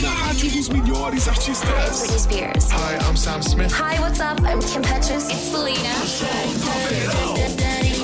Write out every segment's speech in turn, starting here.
Na rádio dos melhores artistas. Britney Spears. Hi, I'm Sam Smith. Hi, what's up? I'm Kim Petras. It's Selena. Aqui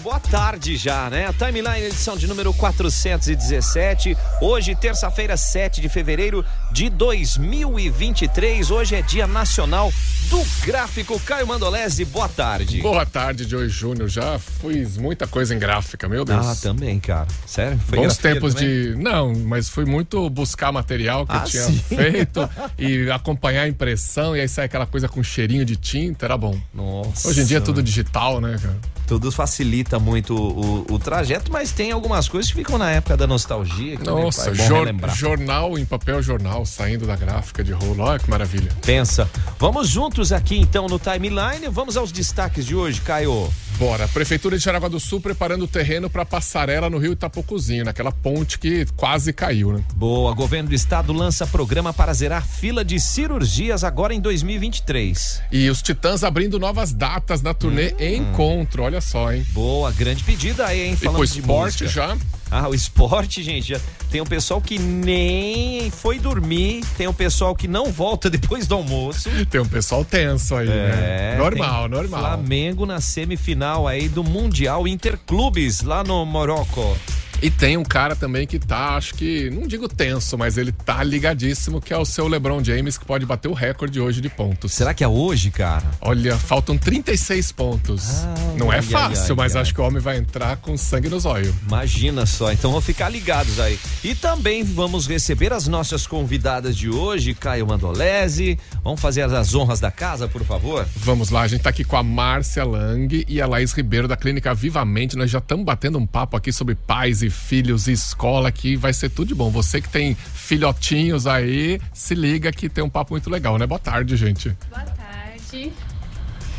boa, tarde já, né? Timeline edição de número 417. Hoje, terça-feira, 7 de fevereiro de 2023. Hoje é Dia Nacional do Gráfico. Caio Mandolese, boa tarde. Boa tarde, Joey Júnior. Já fiz muita coisa em gráfica, meu Deus. Ah, também, cara. Sério? Foi Bons tempos também? de. Não, mas fui muito buscar material que Ah, eu tinha sim. feito e acompanhar a impressão, e aí sai aquela coisa com cheirinho de tinta, era bom. Nossa. Hoje em dia é tudo digital, né, cara? Tudo facilita muito o, o trajeto, mas tem algumas coisas que ficam na época da nostalgia. Nossa, é jor- relembrar. jornal em papel jornal, saindo da gráfica de rolo. Olha que maravilha. Pensa. Vamos juntos aqui então no timeline. Vamos aos destaques de hoje, Caio. Bora, Prefeitura de Jaraguá do Sul preparando o terreno para passarela no Rio Itapocuzinho, naquela ponte que quase caiu, né? Boa, governo do estado lança programa para zerar fila de cirurgias agora em 2023. E os Titãs abrindo novas datas na turnê Encontro, olha só, hein? Boa, grande pedida aí, hein? E Falando pro de esporte já. Ah, o esporte, gente, já tem um pessoal que nem foi dormir, tem um pessoal que não volta depois do almoço. Tem um pessoal tenso aí, né? Normal, tem normal. Flamengo na semifinal aí do Mundial Interclubes lá no Morocco. E tem um cara também que tá, acho que, não digo tenso, mas ele tá ligadíssimo, que é o seu LeBron James, que pode bater o recorde hoje de pontos. Será que é hoje, cara? Olha, faltam 36 pontos. Não é ai, fácil, ai, mas ai. acho que o homem vai entrar com sangue nos olhos. Imagina só, então vão ficar ligados aí. E também vamos receber as nossas convidadas de hoje, Caio Mandolese. Vamos fazer as honras da casa, por favor? Vamos lá, a gente tá aqui com a Márcia Lang e a Laís Ribeiro da Clínica Vivamente. Nós já estamos batendo um papo aqui sobre pais e filhos e escola, que vai ser tudo de bom. Você que tem filhotinhos aí, se liga que tem um papo muito legal, né? Boa tarde, gente. Boa tarde.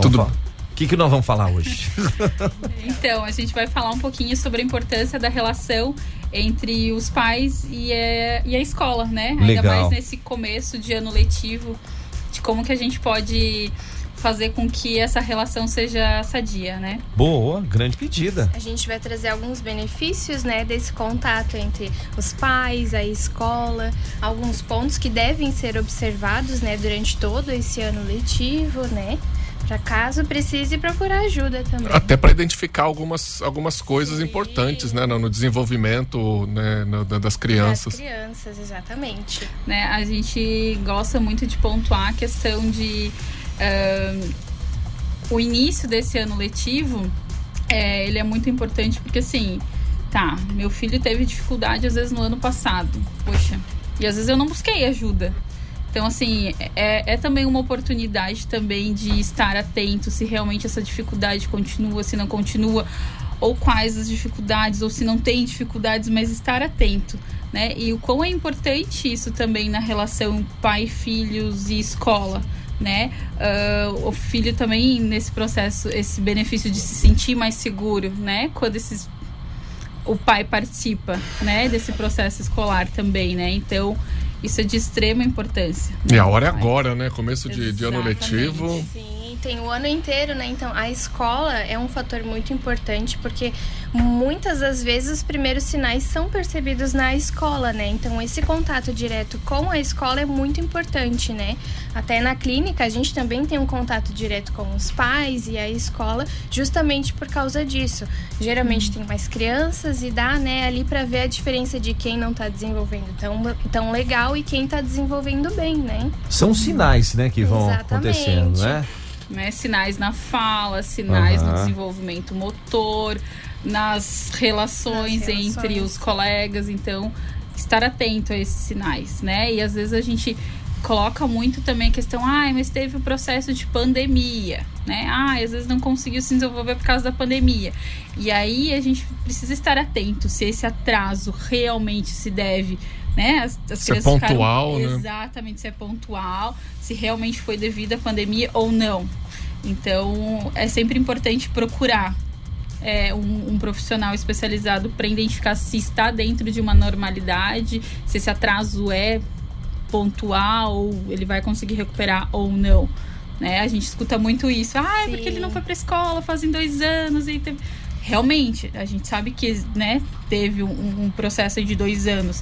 Tudo- falar. O que, que nós vamos falar hoje? Então, a gente vai falar um pouquinho sobre a importância da relação entre os pais e a, e a escola, né? Ainda Legal. mais nesse começo de ano letivo, de como que a gente pode fazer com que essa relação seja sadia, né? Boa, grande pedida. A gente vai trazer alguns benefícios, né, desse contato entre os pais, a escola, alguns pontos que devem ser observados, né, durante todo esse ano letivo, né, para caso precise procurar ajuda também. Até para identificar algumas, algumas coisas importantes, né? No, no desenvolvimento né, no- da- das crianças. Das crianças, exatamente. né? A gente gosta muito de pontuar a questão de ahn, o início desse ano letivo, é, ele é muito importante porque assim, tá, meu filho teve dificuldade às vezes no ano passado, poxa, e às vezes eu não busquei ajuda. Então, assim, é, é também uma oportunidade também de estar atento se realmente essa dificuldade continua, se não continua, ou quais as dificuldades, ou se não tem dificuldades, mas estar atento, né? E o quão é importante isso também na relação pai, filhos e escola, né? Ah, o filho também nesse processo, esse benefício de se sentir mais seguro, né? Quando esses o pai participa, né, desse processo escolar também, né? Então, isso é de extrema importância. E né, a hora é agora, né? Começo de, de ano letivo. Sim, tem o ano inteiro, né? Então, a escola é um fator muito importante porque muitas das vezes os primeiros sinais são percebidos na escola, né? Então, esse contato direto com a escola é muito importante, né? Até na clínica, a gente também tem um contato direto com os pais e a escola, justamente por causa disso. Geralmente tem mais crianças e dá, né, ali para ver a diferença de quem não tá desenvolvendo tão, tão legal e quem tá desenvolvendo bem, né? São sinais, né, que vão Exatamente. acontecendo, né? Né? Sinais na fala, sinais no Aham. desenvolvimento motor, nas relações, Nas relações. entre os colegas. Então, estar atento a esses sinais, né? E às vezes a gente coloca muito também a questão, ah, mas teve o processo de pandemia, né? Ah, às vezes não conseguiu se desenvolver por causa da pandemia. E aí a gente precisa estar atento se esse atraso realmente se deve, né? As, as Se é crianças ficaram- pontual, né? Exatamente, se é pontual, se realmente foi devido à pandemia ou não. Então, é sempre importante procurar é, um, um profissional especializado para identificar se está dentro de uma normalidade, se esse atraso é pontual, ou ele vai conseguir recuperar ou não. Né? A gente escuta muito isso. Ah, é porque ele não foi para escola fazem dois anos e teve... Realmente, a gente sabe que né, teve um, um processo de dois anos,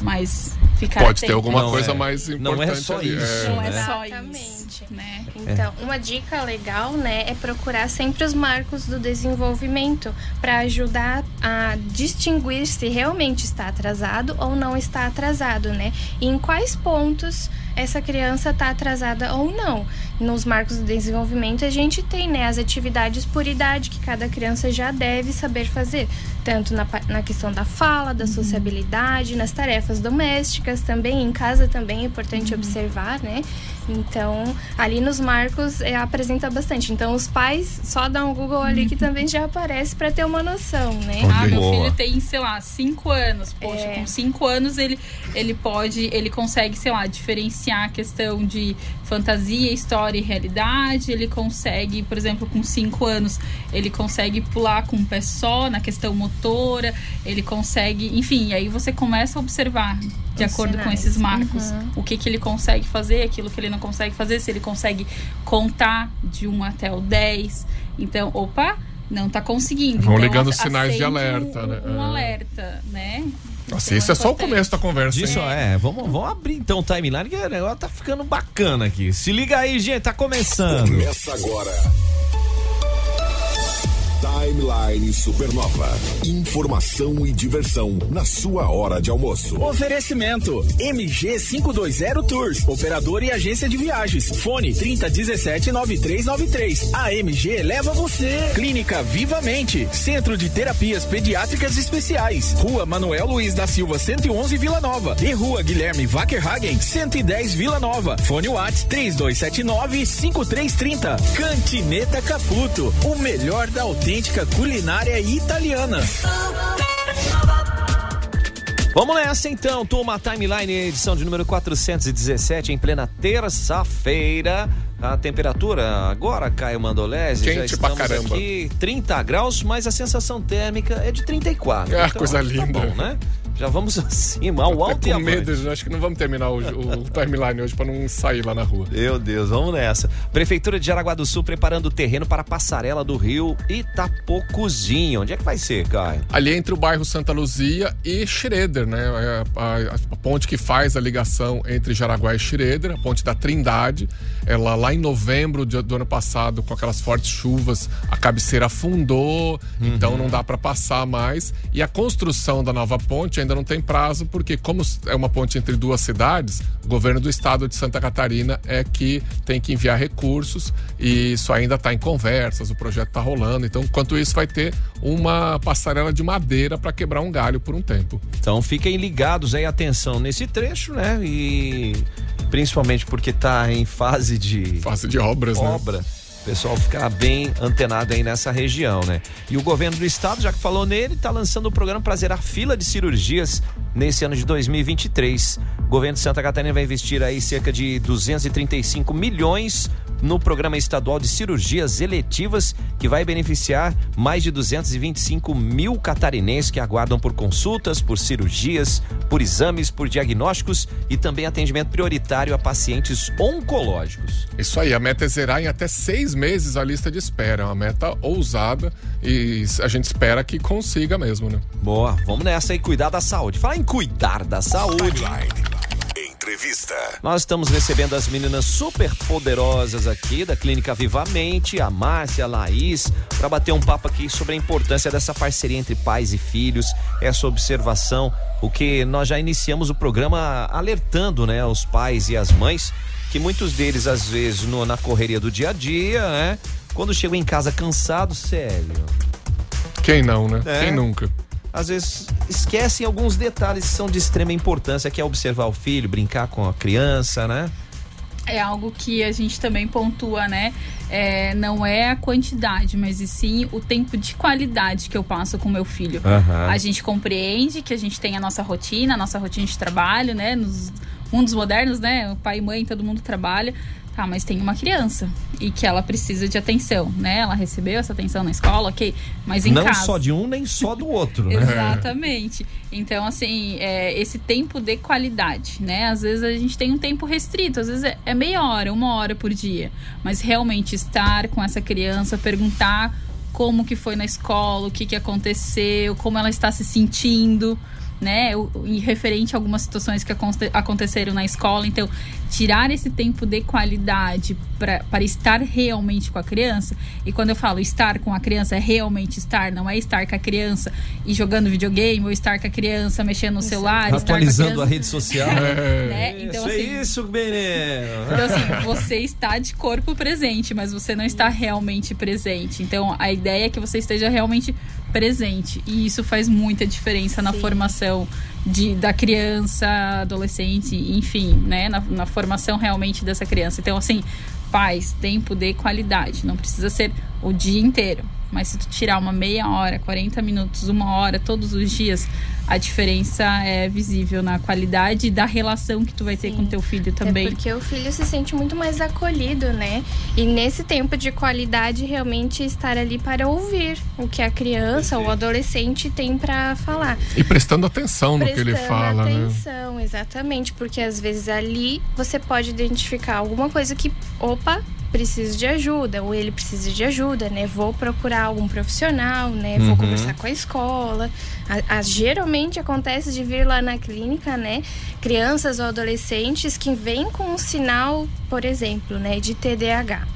mas ficar Pode ter atento. alguma Não coisa é- mais importante não é só ali. isso, Não é só Exatamente. isso, né? Então, uma dica legal, né, é procurar sempre os marcos do desenvolvimento para ajudar a distinguir se realmente está atrasado ou não está atrasado, né? E em quais pontos essa criança está atrasada ou não. Nos marcos do desenvolvimento a gente tem, né, as atividades por idade que cada criança já deve saber fazer, tanto na, na questão da fala, da sociabilidade, nas tarefas domésticas também, em casa também é importante observar, né? Então, ali nos marcos é, apresenta bastante. Então, os pais só dão um Google ali que também já aparece para ter uma noção, né? Ah, meu filho tem, sei lá, cinco anos. Poxa, É. com cinco anos ele, ele pode, ele consegue, sei lá, diferenciar a questão de fantasia, história e realidade. Ele consegue, por exemplo, com cinco anos, ele consegue pular com um pé só na questão motora. Ele consegue, enfim, aí você começa a observar de Os acordo com sinais. esses marcos Uhum. o que, que ele consegue fazer, aquilo que ele não consegue fazer, se ele consegue contar de 1 até o 10. Então, opa, não tá conseguindo. Vão então, ligando sinais de alerta, um, né? Um É. alerta, né? Nossa, Então, isso é só o começo da conversa. Hein? é, vamos, vamos abrir então o timeline que o negócio tá ficando bacana aqui. Se liga aí, gente, tá começando. Começa agora. Timeline Supernova. Informação e diversão na sua hora de almoço. Oferecimento MG 520 Tours, operador e agência de viagens. Fone 3017 9393. A MG leva você. Clínica Vivamente, Centro de Terapias Pediátricas Especiais. Rua Manuel Luiz da Silva 111 Vila Nova e Rua Guilherme Wackerhagen 110 Vila Nova. Fone Whats 3279 5330. Cantineta Caputo, o melhor da autêntica culinária italiana. Vamos nessa então, turma Timeline, edição de número 417, em plena terça-feira. A temperatura agora, Caio Mandolese, já Quente pra estamos caramba. aqui 30 graus, mas a sensação térmica é de 34. Ah, coisa acho que linda. Tá bom, né? Já vamos acima, ao alto e com medo, acho que não vamos terminar o, o timeline hoje pra não sair lá na rua. Meu Deus, vamos nessa. Prefeitura de Jaraguá do Sul preparando o terreno para a passarela do rio Itapocuzinho. Onde é que vai ser, Caio? Ali entre o bairro Santa Luzia e Schroeder, né? É A, a- a ponte que faz a ligação entre Jaraguá e Schroeder, a ponte da Trindade. Ela lá em novembro de- do ano passado, com aquelas fortes chuvas, a cabeceira afundou, então não dá para passar mais. E a construção da nova ponte ainda não tem prazo, porque como é uma ponte entre duas cidades, o governo do estado de Santa Catarina é que tem que enviar recursos e isso ainda está em conversas, o projeto está rolando. Então, enquanto isso, vai ter uma passarela de madeira para quebrar um galho por um tempo. Então fiquem ligados aí, atenção nesse trecho, né? E principalmente porque tá em fase de Fase de obras, né? obra. O pessoal ficar bem antenado aí nessa região, né? E o governo do estado, já que falou nele, tá lançando o programa para zerar fila de cirurgias nesse ano de 2023. O governo de Santa Catarina vai investir aí cerca de 235 milhões no programa estadual de cirurgias eletivas, que vai beneficiar mais de 225 mil catarinenses que aguardam por consultas, por cirurgias, por exames, por diagnósticos e também atendimento prioritário a pacientes oncológicos. Isso aí, a meta é zerar em até seis meses a lista de espera. É uma meta ousada e a gente espera que consiga mesmo, né? Boa, vamos nessa aí, cuidar da saúde. Falar em cuidar da saúde. Entrevista. Nós estamos recebendo as meninas super poderosas aqui da Clínica Vivamente, a Márcia, a Laís, para bater um papo aqui sobre a importância dessa parceria entre pais e filhos, essa observação, o que nós já iniciamos o programa alertando, né, os pais e as mães, que muitos deles às vezes no- na correria do dia a dia, né, quando chegam em casa cansados, sério, Quem não, né? É. Quem nunca? Às vezes esquecem alguns detalhes que são de extrema importância, que é observar o filho, brincar com a criança, né? é algo que a gente também pontua, né? É, não é a quantidade, mas e sim o tempo de qualidade que eu passo com meu filho. Aham. A gente compreende que a gente tem a nossa rotina, a nossa rotina de trabalho, né? Nos mundos modernos, né? O pai e mãe, todo mundo trabalha. Tá, mas tem uma criança e que ela precisa de atenção, né? Ela recebeu essa atenção na escola, ok, mas em Não casa. só de um, nem só do outro, né? Exatamente. Então, assim, é, esse tempo de qualidade, né? Às vezes a gente tem um tempo restrito, às vezes é, é meia hora, uma hora por dia. Mas realmente estar com essa criança, perguntar como que foi na escola, o que, que aconteceu, como ela está se sentindo, né? Em referente a algumas situações que aconte- aconteceram na escola. Então, tirar esse tempo de qualidade para estar realmente com a criança. E quando eu falo estar com a criança, é realmente estar, não é estar com a criança e jogando videogame, ou estar com a criança mexendo no celular, estar com Atualizando a criança, rede social. né? Isso Então, é assim, isso, menino. então, assim, você está de corpo presente, mas você não está realmente presente. Então, a ideia é que você esteja realmente presente. E isso faz muita diferença na Sim. formação de, da criança, adolescente, enfim, né? Na, na formação realmente dessa criança. Então, assim, paz, tempo de qualidade. Não precisa ser o dia inteiro. Mas se tu tirar uma meia hora, 40 minutos, uma hora, todos os dias, a diferença é visível na qualidade da relação que tu vai ter Sim. com teu filho também. É porque o filho se sente muito mais acolhido, né? E nesse tempo de qualidade, realmente estar ali para ouvir o que a criança ou o adolescente tem para falar. E prestando atenção no que ele Prestando fala, né? atenção, exatamente, porque às vezes ali você pode identificar alguma coisa que, opa, preciso de ajuda, ou ele precisa de ajuda, né? Vou procurar algum profissional, né? Vou Uhum. conversar com a escola. A, a- geralmente acontece de vir lá na clínica, né? Crianças ou adolescentes que vêm com um sinal, por exemplo, né? De TDAH.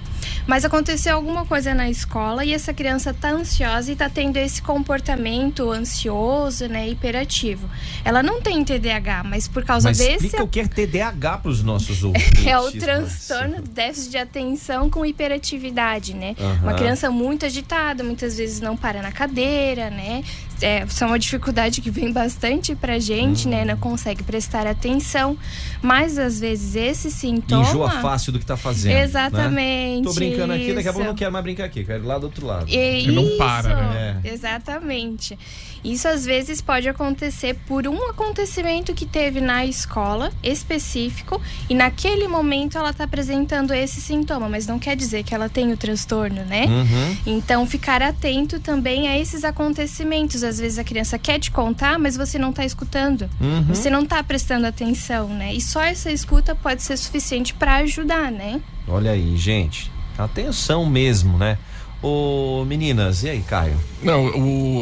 Mas aconteceu alguma coisa na escola e essa criança tá ansiosa e tá tendo esse comportamento ansioso, né, hiperativo. Ela não tem TDAH, mas por causa Mas desse explica o que é TDAH para os nossos ouvintes. é o transtorno déficit de atenção com hiperatividade, né? Aham. Uma criança muito agitada, muitas vezes não para na cadeira, né? É, isso é uma dificuldade que vem bastante pra gente, Hum. né? Não consegue prestar atenção. Mas às vezes esse sintoma. Enjoa fácil do que tá fazendo. né? Exatamente. Tô brincando aqui, daqui a pouco eu isso. não quero mais brincar aqui, quero ir lá do outro lado. E Ele não para, né? Exatamente. Isso às vezes pode acontecer por um acontecimento que teve na escola específico e naquele momento ela está apresentando esse sintoma, mas não quer dizer que ela tem o transtorno, né? Uhum. Então ficar atento também a esses acontecimentos. Às vezes a criança quer te contar, mas você não está escutando. Uhum. Você não está prestando atenção, né? E só essa escuta pode ser suficiente para ajudar, né? Olha aí, gente. Atenção mesmo, né? Ô, meninas, e aí, Caio? Não,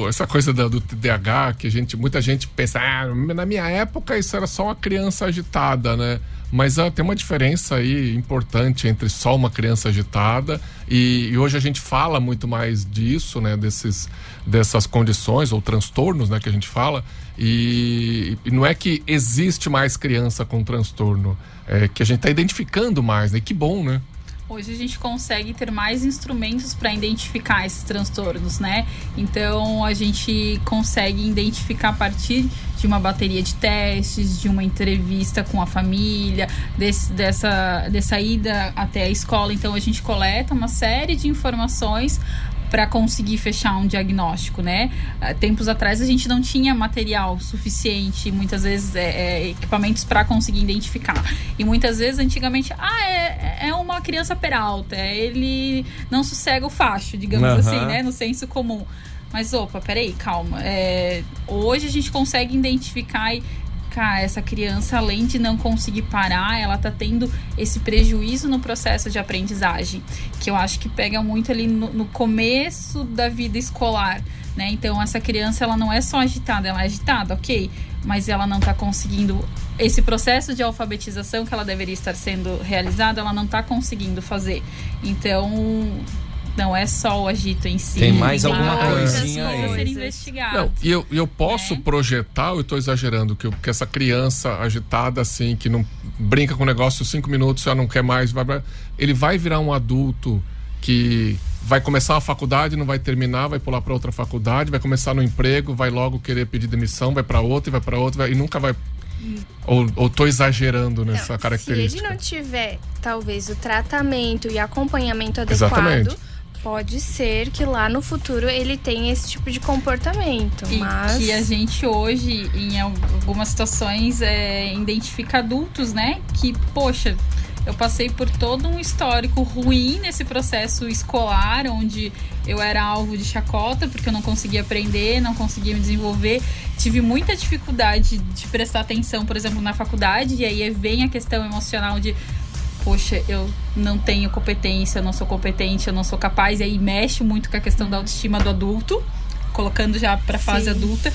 o- essa coisa da- do TDAH, que a gente, muita gente pensa, ah, na minha época isso era só uma criança agitada, né? Mas ah, tem uma diferença aí importante entre só uma criança agitada e, e hoje a gente fala muito mais disso, né? Desses, dessas condições ou transtornos, né? Que a gente fala e, e não é que existe mais criança com transtorno, é que a gente está identificando mais, né? E que bom, né? Hoje a gente consegue ter mais instrumentos para identificar esses transtornos, né? Então a gente consegue identificar a partir de uma bateria de testes, de uma entrevista com a família, desse, dessa, dessa ida até a escola. Então a gente coleta uma série de informações para conseguir fechar um diagnóstico, né? Ah, Tempos atrás a gente não tinha material suficiente, muitas vezes é, é, equipamentos para conseguir identificar. E muitas vezes antigamente, ah, é, é uma criança peralta, é, ele não sossega o facho, digamos Aham. assim, né? No senso comum. Mas opa, peraí, calma. É, hoje a gente consegue identificar e essa criança, além de não conseguir parar, ela tá tendo esse prejuízo no processo de aprendizagem, que eu acho que pega muito ali no, no começo da vida escolar, né? Então, essa criança, ela não é só agitada, ela é agitada, ok, mas ela não tá conseguindo. Esse processo de alfabetização que ela deveria estar sendo realizado, ela não tá conseguindo fazer. Então. Não é só o agito em si. Tem mais Tem alguma coisinha coisas a aí. investigadas. Não, e eu, eu posso É. projetar, eu estou exagerando, que, eu- que essa criança agitada assim, que não brinca com o negócio cinco minutos, já não quer mais, vai, vai- ele vai virar um adulto que vai começar uma faculdade, não vai terminar, vai pular para outra faculdade, vai começar no emprego, vai logo querer pedir demissão, vai para outra e vai para outra vai- e nunca vai. Ou, ou tô exagerando nessa Se característica? ele não tiver, talvez, o tratamento e acompanhamento Exatamente. Pode ser que lá no futuro ele tenha esse tipo de comportamento. E mas que a gente hoje, em algumas situações, é, identifica adultos, né? Que, poxa, eu passei por todo um histórico ruim nesse processo escolar, onde eu era alvo de chacota, porque eu não conseguia aprender, não conseguia me desenvolver. Tive muita dificuldade de prestar atenção, por exemplo, na faculdade, e aí vem a questão emocional de poxa, eu não tenho competência, eu não sou competente, eu não sou capaz, e aí mexe muito com a questão da autoestima do adulto, colocando já pra fase Sim. adulta,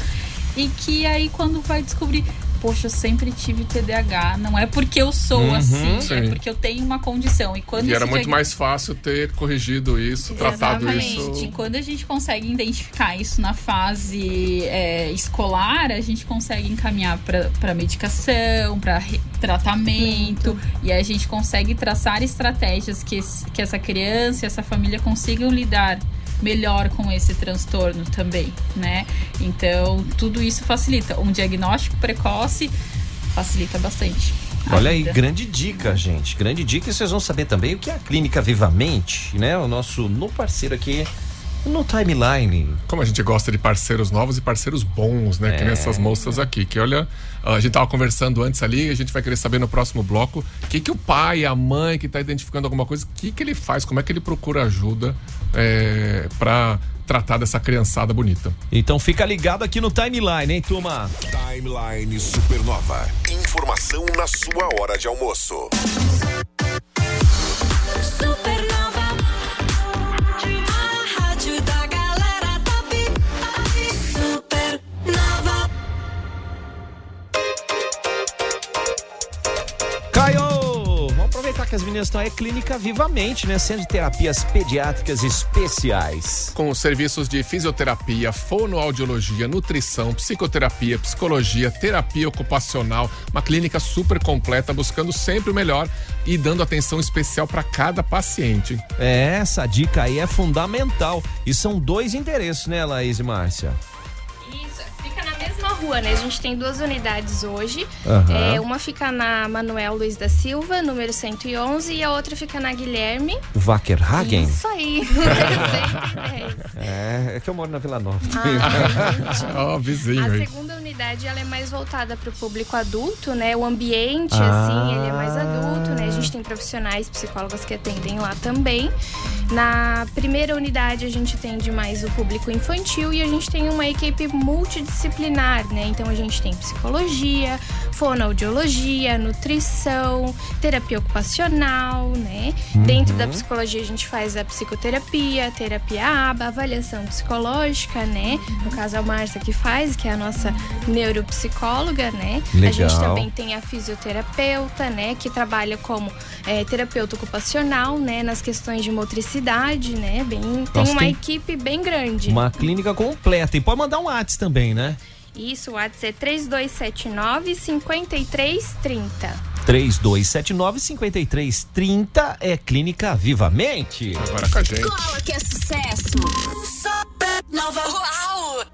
e que aí quando vai descobrir, poxa, eu sempre tive TDAH, não é porque eu sou Uhum, assim, é sim. porque eu tenho uma condição. E quando E era muito diag- mais fácil ter corrigido isso, tratado Exatamente. isso. E quando a gente consegue identificar isso na fase é, escolar, a gente consegue encaminhar para medicação, para tratamento, e a gente consegue traçar estratégias que, esse- que essa criança e essa família consigam lidar melhor com esse transtorno também, né? Então, tudo isso facilita. Um diagnóstico precoce facilita bastante. Olha aí, grande dica, gente. Grande dica. E vocês vão saber também o que é a Clínica Vivamente, né? O nosso novo parceiro aqui no Timeline. Como a gente gosta de parceiros novos e parceiros bons, né? Que É. nessas moças aqui. Que olha, a gente tava conversando antes ali, a gente vai querer saber no próximo bloco o que, que o pai, a mãe que tá identificando alguma coisa, o que, que ele faz, como é que ele procura ajuda é, para tratar dessa criançada bonita. Então fica ligado aqui no Timeline, hein, turma? Timeline Supernova. Informação na sua hora de almoço. Supernova. As meninas estão aí. Clínica Vivamente, né? Centro de Terapias Pediátricas Especiais. Com serviços de fisioterapia, fonoaudiologia, nutrição, psicoterapia, psicologia, terapia ocupacional, uma clínica super completa, buscando sempre o melhor e dando atenção especial para cada paciente. É, essa dica aí é fundamental. E são dois endereços, né, Laís e Márcia? Rua, né? A gente tem duas unidades hoje. Aham. É, uma fica na Manuel Luiz da Silva, número 111, e a outra fica na Guilherme. Wackerhagen? Isso aí, número 110. É, é que eu moro na Vila Nova. Ah, Ó, vizinho A segunda unidade ela é mais voltada para o público adulto, né? O ambiente, Ah. assim, ele é mais adulto, né? A gente tem profissionais, psicólogas que atendem lá também. Na primeira unidade a gente atende mais o público infantil e a gente tem uma equipe multidisciplinar, né? Então a gente tem psicologia, fonoaudiologia, nutrição, terapia ocupacional, né? Dentro da psicologia a gente faz a psicoterapia, terapia ABA, avaliação psicológica, né? No caso a Márcia que faz, que é a nossa neuropsicóloga, né? A Legal. gente também tem a fisioterapeuta, né? Que trabalha como é, terapeuta ocupacional, né? Nas questões de motricidade, né? Bem, tem Nossa, uma tem equipe bem grande. Uma clínica completa. E pode mandar um WhatsApp também, né? Isso, o WhatsApp é 3279 5330. 3279-5330 é Clínica Vivamente. Agora com a gente. Cola que é sucesso. Supernova. Uau.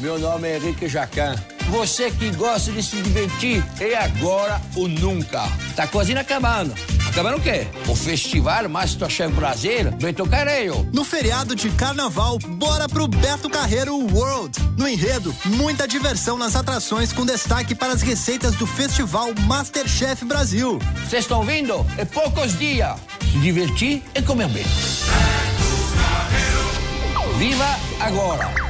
Meu nome é Henrique Jacan. Você que gosta de se divertir, é agora ou nunca. Tá quase acabando. Acabando o quê? O festival Masterchef Brasileiro Beto Carreiro. No feriado de carnaval, bora pro Beto Carreiro World. No enredo, muita diversão nas atrações com destaque para as receitas do festival Masterchef Brasil. Vocês estão ouvindo? É poucos dias. Se divertir e comer bem. Viva agora!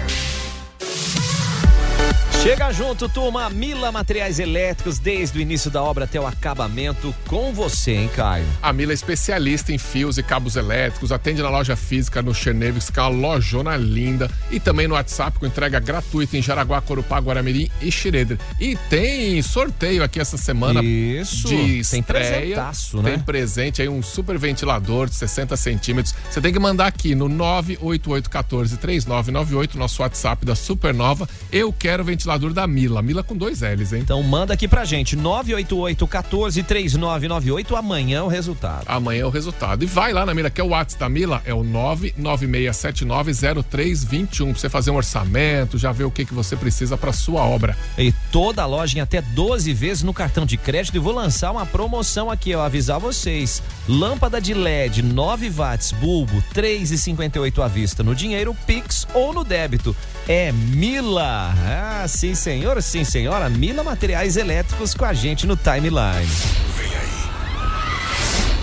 Chega junto, turma. Mila Materiais Elétricos, desde o início da obra até o acabamento, com você, hein, Caio? A Mila é especialista em fios e cabos elétricos, atende na loja física no Cheneves, que é uma lojona linda, e também no WhatsApp com entrega gratuita em Jaraguá, Corupá, Guaramirim e Xireder. E tem sorteio aqui essa semana Isso. de Tem estreia. presentaço, né? Tem presente aí, um super ventilador de 60 centímetros. Você tem que mandar aqui no 988143998, nosso WhatsApp da Supernova. Eu quero ventilador ventilador da Mila. Mila com dois L's, hein? Então manda aqui pra gente, 988 14 3998, amanhã o resultado. Amanhã é o resultado. E vai lá na Mila, que é o WhatsApp da Mila, é o 996790321. Pra você fazer um orçamento, já ver o que, que você precisa pra sua obra. E toda a loja em até 12 vezes no cartão de crédito. E vou lançar uma promoção aqui, ó, avisar vocês. Lâmpada de LED 9 watts, bulbo 3,58 à vista no dinheiro, Pix ou no débito. É Mila. Ah, sim senhor, sim senhora. Mila Materiais Elétricos com a gente no Timeline.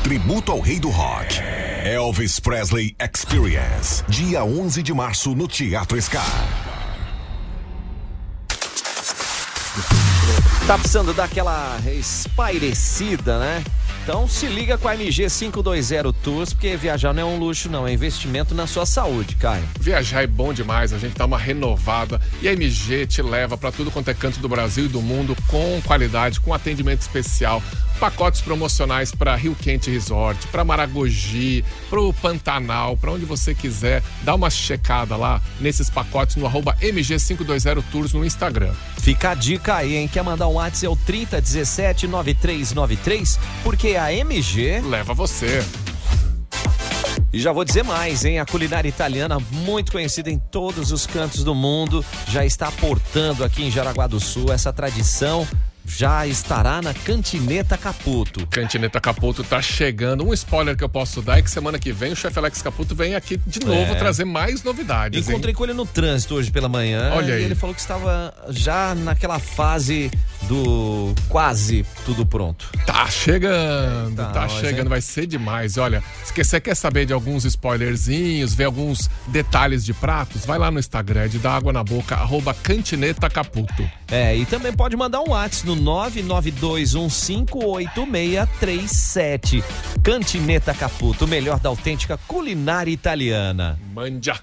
Tributo ao rei do rock. Elvis Presley Experience. Dia 11 de março no Teatro Scar. Tá precisando dar aquela espairecida, né? Então se liga com a MG 520 Tours, porque viajar não é um luxo, não, é investimento na sua saúde, Caio. Viajar é bom demais, a gente dá uma renovada e a MG te leva para tudo quanto é canto do Brasil e do mundo com qualidade, com atendimento especial, pacotes promocionais para Rio Quente Resort, para Maragogi, para o Pantanal, para onde você quiser. Dá uma checada lá nesses pacotes no arroba MG520 Tours no Instagram. Fica a dica aí, hein? Quer mandar um WhatsApp é o 3017 9393, porque a MG leva você. E já vou dizer mais, hein? A culinária italiana, muito conhecida em todos os cantos do mundo, já está aportando aqui em Jaraguá do Sul essa tradição já estará na Cantineta Caputo. Cantineta Caputo tá chegando. Um spoiler que eu posso dar é que semana que vem o chefe Alex Caputo vem aqui de novo É. trazer mais novidades. Encontrei hein? com ele no trânsito hoje pela manhã. Olha e aí. ele falou que estava já naquela fase do quase tudo pronto. Tá chegando, tá nós, chegando, hein? vai ser demais. Olha, se você quer saber de alguns spoilerzinhos, ver alguns detalhes de pratos, vai lá no Instagram, é de dar água na boca, arroba Cantineta Caputo. É, e também pode mandar um WhatsApp no 992158637. Cantineta Caputo, o melhor da autêntica culinária italiana. Mandia.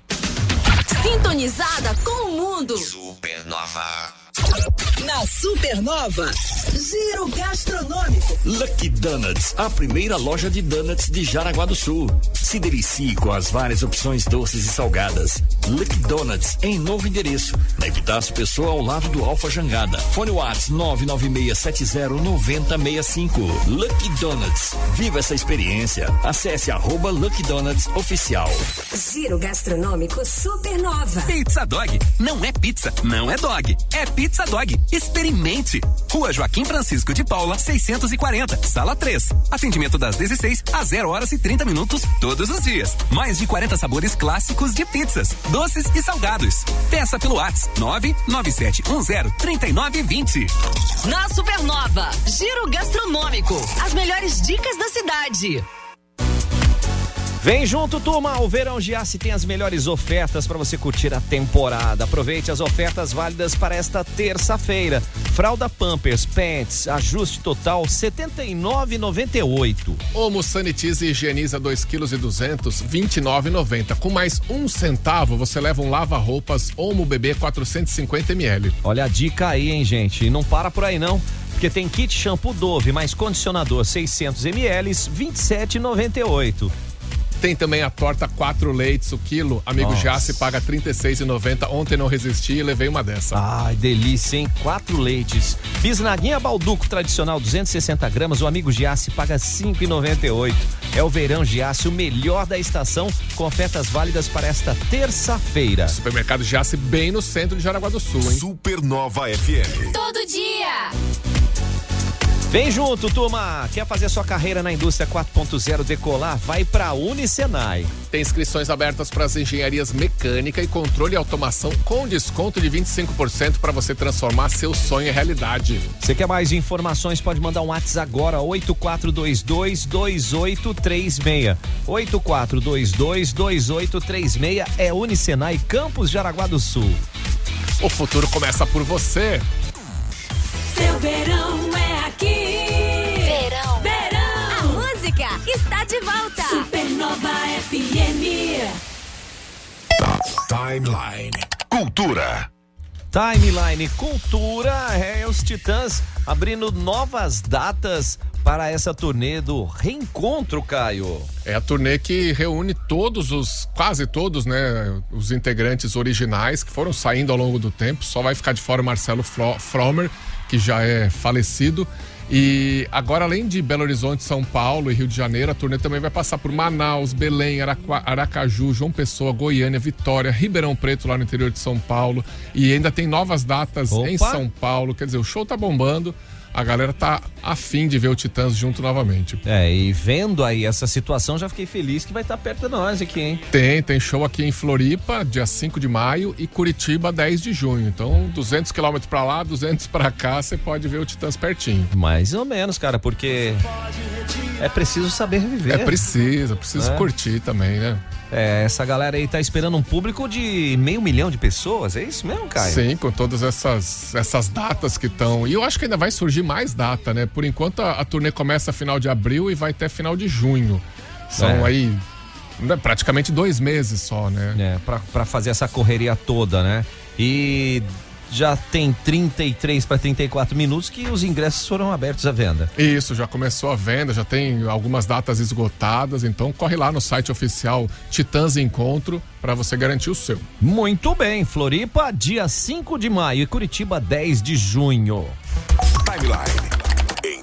Sintonizada com o mundo. Supernova. Na Supernova, Giro Gastronômico. Lucky Donuts, a primeira loja de donuts de Jaraguá do Sul. Se delicie com as várias opções doces e salgadas. Lucky Donuts em novo endereço, na Epitácio Pessoa ao lado do Alfa Jangada. Fone Whats 996709065. Lucky Donuts, viva essa experiência. Acesse arroba Lucky Donuts Oficial. Giro Gastronômico Supernova. Pizza Dog não é pizza, não é dog, é Pizza Dog. Experimente. Rua Joaquim Francisco de Paula, 640, sala 3. Atendimento das 16 às 0 horas e 30 minutos todos os dias. Mais de 40 sabores clássicos de pizzas, doces e salgados. Peça pelo WhatsApp 997103920. Na Supernova, Giro Gastronômico. As melhores dicas da cidade. Vem junto, turma! O Verão Giasse tem as melhores ofertas para você curtir a temporada. Aproveite as ofertas válidas para esta terça-feira. Fralda Pampers, Pants, ajuste total R$ 79,98. Omo Sanitize e higieniza 2 kg e 200, 29,90. Com mais um centavo, você leva um lava-roupas Omo Bebê 450 ml. Olha a dica aí, hein, gente? E não para por aí, não. Porque tem kit shampoo Dove mais condicionador 600 ml, R$ 27,98. Tem também a torta 4 leites o quilo. Amigo Nossa. Jace paga R$ 36,90. Ontem não resisti e levei uma dessa. Ai, delícia, hein? Quatro leites. Bisnaguinha Balduco tradicional 260 gramas. O amigo Giasse paga 5,98. É o verão Giasse, o melhor da estação, com ofertas válidas para esta terça-feira. Supermercado Jace bem no centro de Jaraguá do Sul, hein? Supernova FM. Todo dia. Vem junto, turma! Quer fazer sua carreira na indústria 4.0 decolar? Vai pra Unicenai. Tem inscrições abertas para as engenharias mecânica e controle e automação com desconto de 25% para você transformar seu sonho em realidade. Você quer mais informações? Pode mandar um WhatsApp agora, 84222836. 84222836 é Unicenai Campos de Araguá do Sul. O futuro começa por você. Seu verão é de volta. Supernova FM. Timeline. Cultura. Timeline Cultura é os Titãs abrindo novas datas para essa turnê do reencontro, Caio. É a turnê que reúne todos os, quase todos, né, os integrantes originais que foram saindo ao longo do tempo. Só vai ficar de fora o Marcelo Fro Fromer, que já é falecido. E agora, além de Belo Horizonte, São Paulo e Rio de Janeiro, a turnê também vai passar por Manaus, Belém, Aracaju, João Pessoa, Goiânia, Vitória, Ribeirão Preto, lá no interior de São Paulo. E ainda tem novas datas Opa. em São Paulo. Quer dizer, o show tá bombando. A galera tá afim de ver o Titãs junto novamente. É, e vendo aí essa situação, já fiquei feliz que vai estar perto de nós aqui, hein? Tem, tem show aqui em Floripa, dia 5 de maio, e Curitiba, 10 de junho. Então, 200 quilômetros pra lá, 200 pra cá, você pode ver o Titãs pertinho. Mais ou menos, cara, porque é preciso saber viver. É preciso, preciso É. curtir também, né? É, essa galera aí tá esperando um público de meio milhão de pessoas, é isso mesmo, Caio? Sim, com todas essas, essas datas que estão. E eu acho que ainda vai surgir mais data, né? Por enquanto a, a turnê começa final de abril e vai até final de junho. São É. aí né, praticamente dois meses só, né? É, pra, pra fazer essa correria toda, né? E já tem 33 para 34 minutos que os ingressos foram abertos à venda. Isso, já começou a venda, já tem algumas datas esgotadas, então corre lá no site oficial Titãs Encontro para você garantir o seu. Muito bem, Floripa, dia 5 de maio e Curitiba, 10 de junho. Timeline.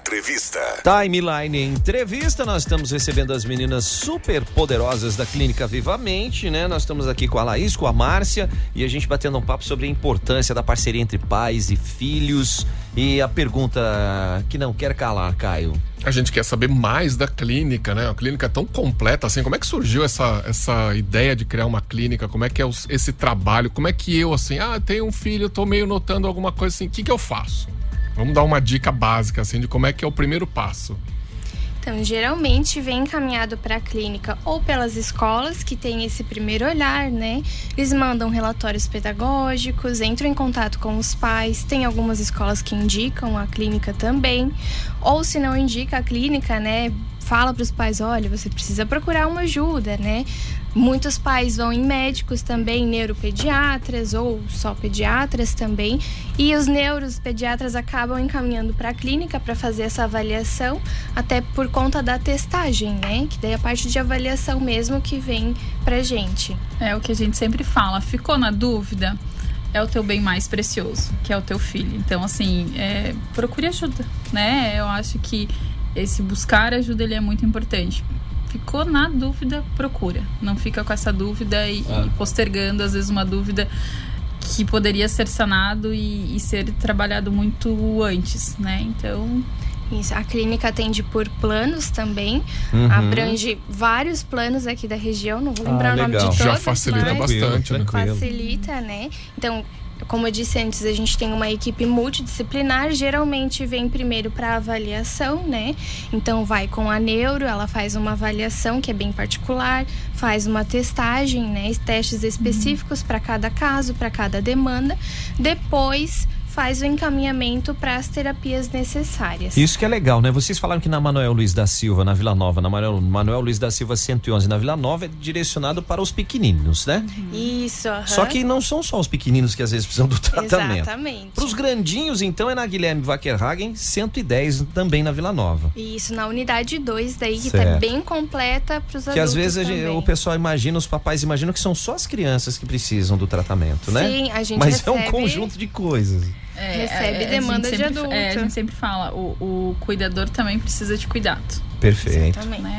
Entrevista. Timeline Entrevista, nós estamos recebendo as meninas super poderosas da Clínica Vivamente, né? Nós estamos aqui com a Laís, com a Márcia e a gente batendo um papo sobre a importância da parceria entre pais e filhos. E a pergunta que não quer calar, Caio. A gente quer saber mais da clínica, né? A clínica é tão completa assim. Como é que surgiu essa, essa ideia de criar uma clínica? Como é que é os- esse trabalho? Como é que eu, assim, ah, tenho um filho, tô meio notando alguma coisa assim, o que, que eu faço? Vamos dar uma dica básica, assim, de como é que é o primeiro passo. Então, geralmente vem encaminhado para a clínica ou pelas escolas que têm esse primeiro olhar, né? Eles mandam relatórios pedagógicos, entram em contato com os pais. Tem algumas escolas que indicam a clínica também. Ou se não indica a clínica, né? Fala para os pais, olha, você precisa procurar uma ajuda, né? Muitos pais vão em médicos também, neuropediatras ou só pediatras também, e os neuropediatras acabam encaminhando para a clínica para fazer essa avaliação, até por conta da testagem, né? Que daí é a parte de avaliação mesmo que vem pra gente. É o que a gente sempre fala. Ficou na dúvida? É o teu bem mais precioso, que é o teu filho. Então, assim, é, procure ajuda, né? Eu acho que esse buscar ajuda ele é muito importante. Ficou na dúvida, procura. Não fica com essa dúvida e, Ah. e postergando, às vezes, uma dúvida que poderia ser sanado e, e ser trabalhado muito antes, né? Então, Isso, a clínica atende por planos também, Uhum. abrange vários planos aqui da região, não vou lembrar Ah, o nome de legal. todos, Já facilita mas bastante, né? Facilita, né? Então, como eu disse antes, a gente tem uma equipe multidisciplinar, geralmente vem primeiro para avaliação, né? Então vai com a neuro, ela faz uma avaliação que é bem particular, faz uma testagem, né, testes específicos para cada caso, para cada demanda. Depois faz o encaminhamento para as terapias necessárias. Isso que é legal, né? Vocês falaram que na Manuel Luiz da Silva, na Vila Nova, na Manuel, Manuel Luiz da Silva 111, na Vila Nova, é direcionado para os pequeninos, né? Isso, aham. Só que não são só os pequeninos que às vezes precisam do tratamento. Exatamente. Para os grandinhos, então, é na Guilherme Wackerhagen 110, também na Vila Nova. Isso, na unidade 2 daí, que tá Certo. bem completa para os adultos Que às vezes gente- o pessoal imagina, os papais imaginam que são só as crianças que precisam do tratamento, né? Sim, a gente Mas é um recebe- conjunto de coisas. É, Recebe é, a demanda de sempre- adulto. é, a gente sempre fala, o, o cuidador também precisa de cuidado. Perfeito. Exatamente. Né?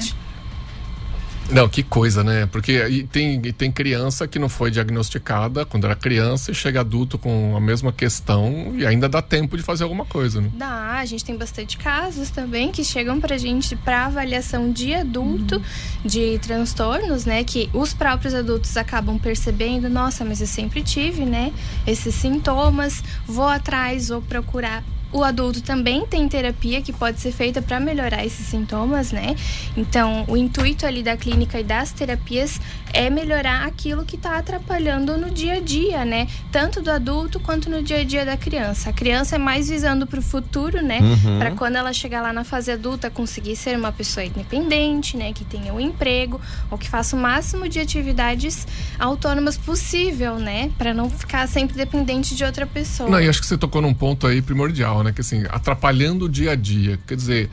Não, que coisa, né? Porque tem, tem criança que não foi diagnosticada quando era criança e chega adulto com a mesma questão e ainda dá tempo de fazer alguma coisa, né? Dá, a gente tem bastante casos também que chegam pra gente pra avaliação de adulto, de transtornos, né? Que os próprios adultos acabam percebendo, nossa, mas eu sempre tive, né? Esses sintomas, vou atrás, vou procurar O adulto também tem terapia que pode ser feita para melhorar esses sintomas, né? Então, o intuito ali da clínica e das terapias é melhorar aquilo que está atrapalhando no dia a dia, né? Tanto do adulto quanto no dia a dia da criança. A criança é mais visando para o futuro, né? Uhum. Para quando ela chegar lá na fase adulta conseguir ser uma pessoa independente, né? Que tenha um emprego ou que faça o máximo de atividades autônomas possível, né? Para não ficar sempre dependente de outra pessoa. Não, e acho que você tocou num ponto aí primordial, né? Que assim, atrapalhando o dia a dia. Quer dizer,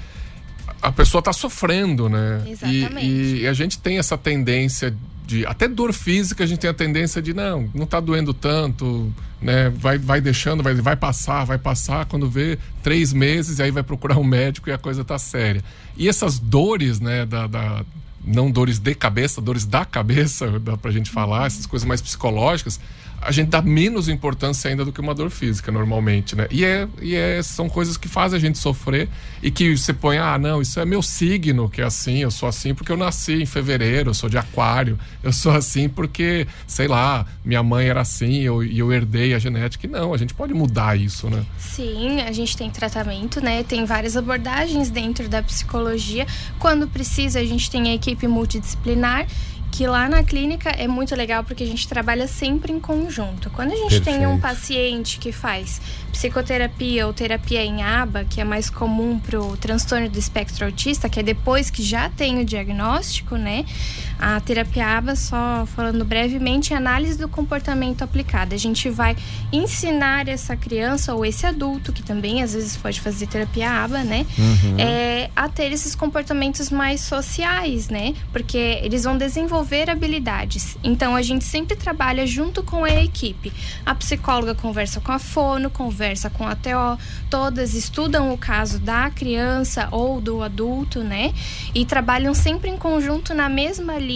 a pessoa está sofrendo, né? Exatamente. E, e a gente tem essa tendência de. Até dor física, a gente tem a tendência de, não, não tá doendo tanto, né? Vai, vai deixando, vai, vai passar, vai passar. Quando vê três meses, e aí vai procurar um médico e a coisa tá séria. E essas dores, né, da, da não dores de cabeça, dores da cabeça, dá pra gente falar, essas coisas mais psicológicas, a gente dá menos importância ainda do que uma dor física, normalmente, né? E, é, e é, são coisas que fazem a gente sofrer e que você põe, ah, não, isso é meu signo que é assim, eu sou assim porque eu nasci em fevereiro, eu sou de aquário, eu sou assim porque, sei lá, minha mãe era assim e eu, eu herdei a genética. E não, a gente pode mudar isso, né? Sim, a gente tem tratamento, né? Tem várias abordagens dentro da psicologia. Quando precisa, a gente tem a equipe multidisciplinar. Que lá na clínica é muito legal porque a gente trabalha sempre em conjunto. Quando a gente tem um Perfeito. paciente que faz psicoterapia ou terapia em aba, que é mais comum pro transtorno do espectro autista, que é depois que já tem o diagnóstico, né? A terapia aba, só falando brevemente, é análise do comportamento aplicado. A gente vai ensinar essa criança ou esse adulto, que também às vezes pode fazer terapia aba, né? Uhum. É, a ter esses comportamentos mais sociais, né? Porque eles vão desenvolver habilidades. Então a gente sempre trabalha junto com a equipe. A psicóloga conversa com a fono, conversa com a TO, todas estudam o caso da criança ou do adulto, né? E trabalham sempre em conjunto na mesma linha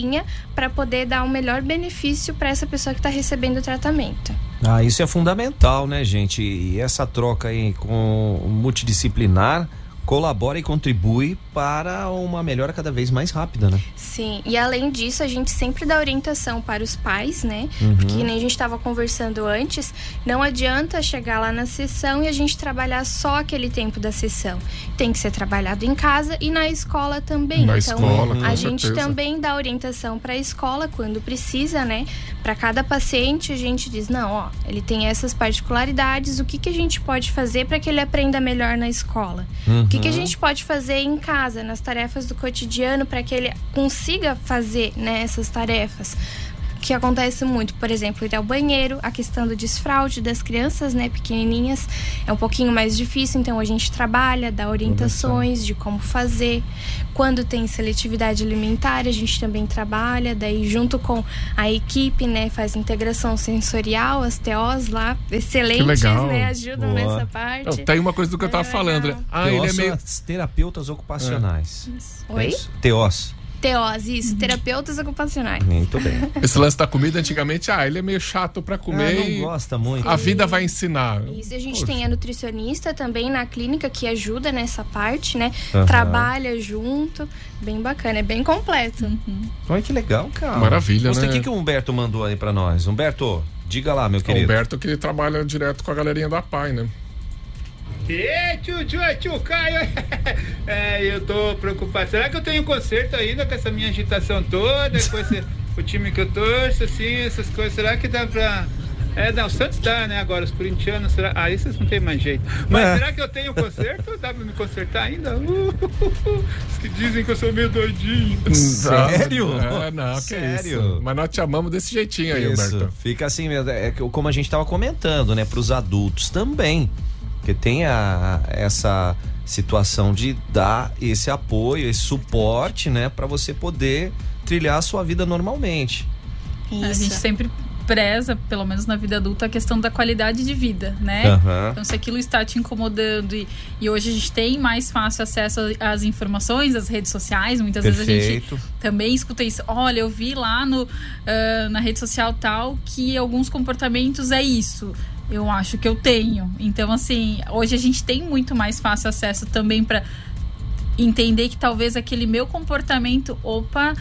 para poder dar o melhor benefício para essa pessoa que está recebendo o tratamento. Ah, isso é fundamental, né, gente? E essa troca aí com multidisciplinar colabora e contribui para uma melhora cada vez mais rápida, né? Sim, e além disso, a gente sempre dá orientação para os pais, né? Uhum. Porque nem a gente estava conversando antes, não adianta chegar lá na sessão e a gente trabalhar só aquele tempo da sessão. Tem que ser trabalhado em casa e na escola também. Na então, escola, com a gente certeza. também dá orientação para a escola quando precisa, né? Para cada paciente, a gente diz: não, ó, ele tem essas particularidades, o que, que a gente pode fazer para que ele aprenda melhor na escola? O que, que a Uhum. gente pode fazer em casa, nas tarefas do cotidiano, para que ele consiga fazer né, essas tarefas? Que acontece muito, por exemplo, ir ao banheiro, a questão do desfraude das crianças, né, pequenininhas, é um pouquinho mais difícil, então a gente trabalha, dá orientações de como fazer. Quando tem seletividade alimentar, a gente também trabalha, daí junto com a equipe, né, faz integração sensorial, as TOs lá, excelentes, legal. né, ajudam Boa. nessa parte. Não, tem uma coisa do que eu tava falando, né? Ah, ele é meio. terapeutas ocupacionais. É Oi? isso? TOs. TOs, isso, terapeutas ocupacionais. Muito bem. Esse lance da comida, antigamente, ah, ele é meio chato pra comer. Ah, não gosta muito. A vida vai ensinar. Isso, a gente Poxa. tem a nutricionista também na clínica que ajuda nessa parte, né? Aham. Trabalha junto. Bem bacana, é bem completo. Olha que legal, cara. Maravilha, Gostei. né? O que, que o Humberto mandou aí pra nós? Humberto, diga lá, meu O querido. Humberto que trabalha direto com a galerinha da PAI, né? E tio, tio, tio Caio. É, eu tô preocupado. Será que eu tenho conserto ainda com essa minha agitação toda, com esse, o time que eu torço, assim, essas coisas? Será que dá pra. É, não, o Santos dá, né? Agora, os corintianos, será? Ah, esses não tem mais jeito. Mas É. será que eu tenho conserto? Dá pra me consertar ainda? Uh, os que dizem que eu sou meio doidinho. Sério? É, não, que Sério? isso. Mas nós te amamos desse jeitinho aí, Isso, Humberto. fica assim mesmo. É como a gente estava comentando, né? Para os adultos também. Porque tem a, essa situação de dar esse apoio, esse suporte, né? Para você poder trilhar a sua vida normalmente. A gente sempre preza, pelo menos na vida adulta, a questão da qualidade de vida, né? Aham. Então, se aquilo está te incomodando e, e hoje a gente tem mais fácil acesso às informações, às redes sociais, muitas vezes a Perfeito. gente também escuta isso. Olha, eu vi lá no, ah, na rede social tal que alguns comportamentos é isso. Eu acho que eu tenho. Então, assim, hoje a gente tem muito mais fácil acesso também para entender que talvez aquele meu comportamento, opa,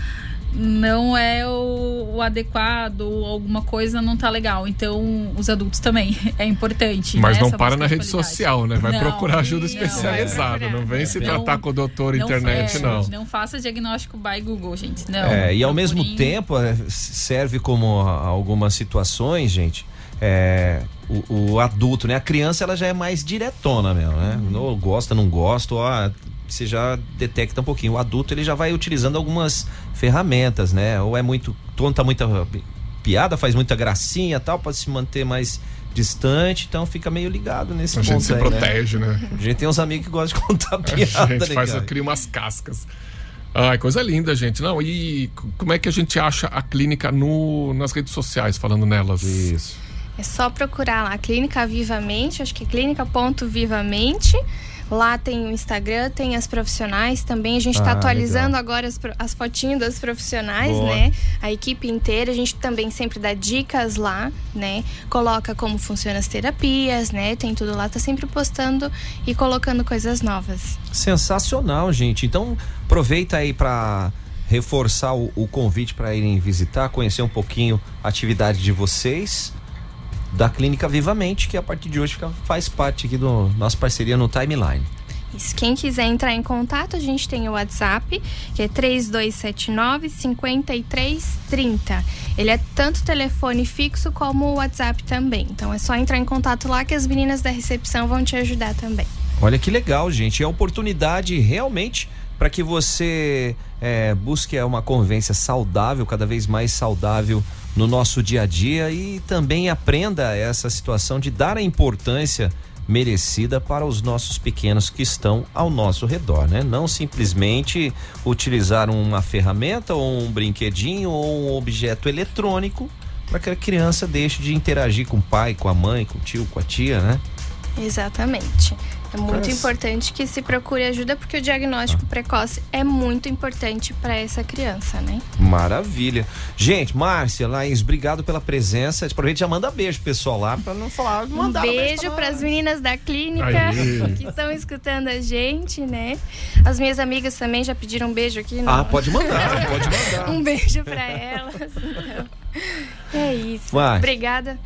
não é o, o adequado ou alguma coisa não tá legal. Então, os adultos também é importante. Mas né, não essa para na de rede social, né? Vai Não, procurar ajuda não, especializada. Não vem se Não- tratar com o doutor não internet, é, não. Não faça diagnóstico by Google, gente. Não. É, e ao mesmo tempo é, serve como algumas situações, gente. É, o, o adulto, né? A criança ela já é mais diretona mesmo, né? Não gosta, não gosta, ó, você já detecta um pouquinho. O adulto ele já vai utilizando algumas ferramentas, né? Ou é muito conta muita piada, faz muita gracinha, tal, pode se manter mais distante, então fica meio ligado nesse A ponto gente se aí, protege, né? A gente tem uns amigos que gostam de contar A piada, gente né, faz, cara? cria umas cascas. Ai, coisa linda, gente. Não, e como é que a gente acha a clínica no, nas redes sociais, falando nelas? Isso. É só procurar lá, Clínica Vivamente, acho que é clínica.vivamente. Lá tem o Instagram, tem as profissionais também. A gente está Ah, atualizando legal. agora as, as fotinhas das profissionais, Boa. né? A equipe inteira. A gente também sempre dá dicas lá, né? Coloca como funcionam as terapias, né? Tem tudo lá, tá sempre postando e colocando coisas novas. Sensacional, gente. Então, aproveita aí para reforçar o, o convite para irem visitar, conhecer um pouquinho a atividade de vocês da Clínica Vivamente, que a partir de hoje fica- faz parte aqui do nossa parceria no Timeline. Isso. Quem quiser entrar em contato, a gente tem o WhatsApp, que é 3279 5330. Ele é tanto telefone fixo como o WhatsApp também. Então é só entrar em contato lá que as meninas da recepção vão te ajudar também. Olha que legal, gente. É oportunidade realmente para que você é, busque uma convivência saudável, cada vez mais saudável no nosso dia a dia e também aprenda essa situação de dar a importância merecida para os nossos pequenos que estão ao nosso redor, né? Não simplesmente utilizar uma ferramenta ou um brinquedinho ou um objeto eletrônico para que a criança deixe de interagir com o pai, com a mãe, com o tio, com a tia, né? Exatamente. É muito Mas- importante que se procure ajuda, porque o diagnóstico precoce é muito importante para essa criança, né? Maravilha. Gente, Márcia, Laís, obrigado pela presença. Aproveita e já manda beijo pro pessoal lá para não falar. Um mandar beijo para as meninas da clínica Aí. que estão escutando a gente, né? As minhas amigas também já pediram um beijo aqui. no- Ah, pode mandar, pode mandar. um beijo para elas. Então, é isso. Vai. Obrigada.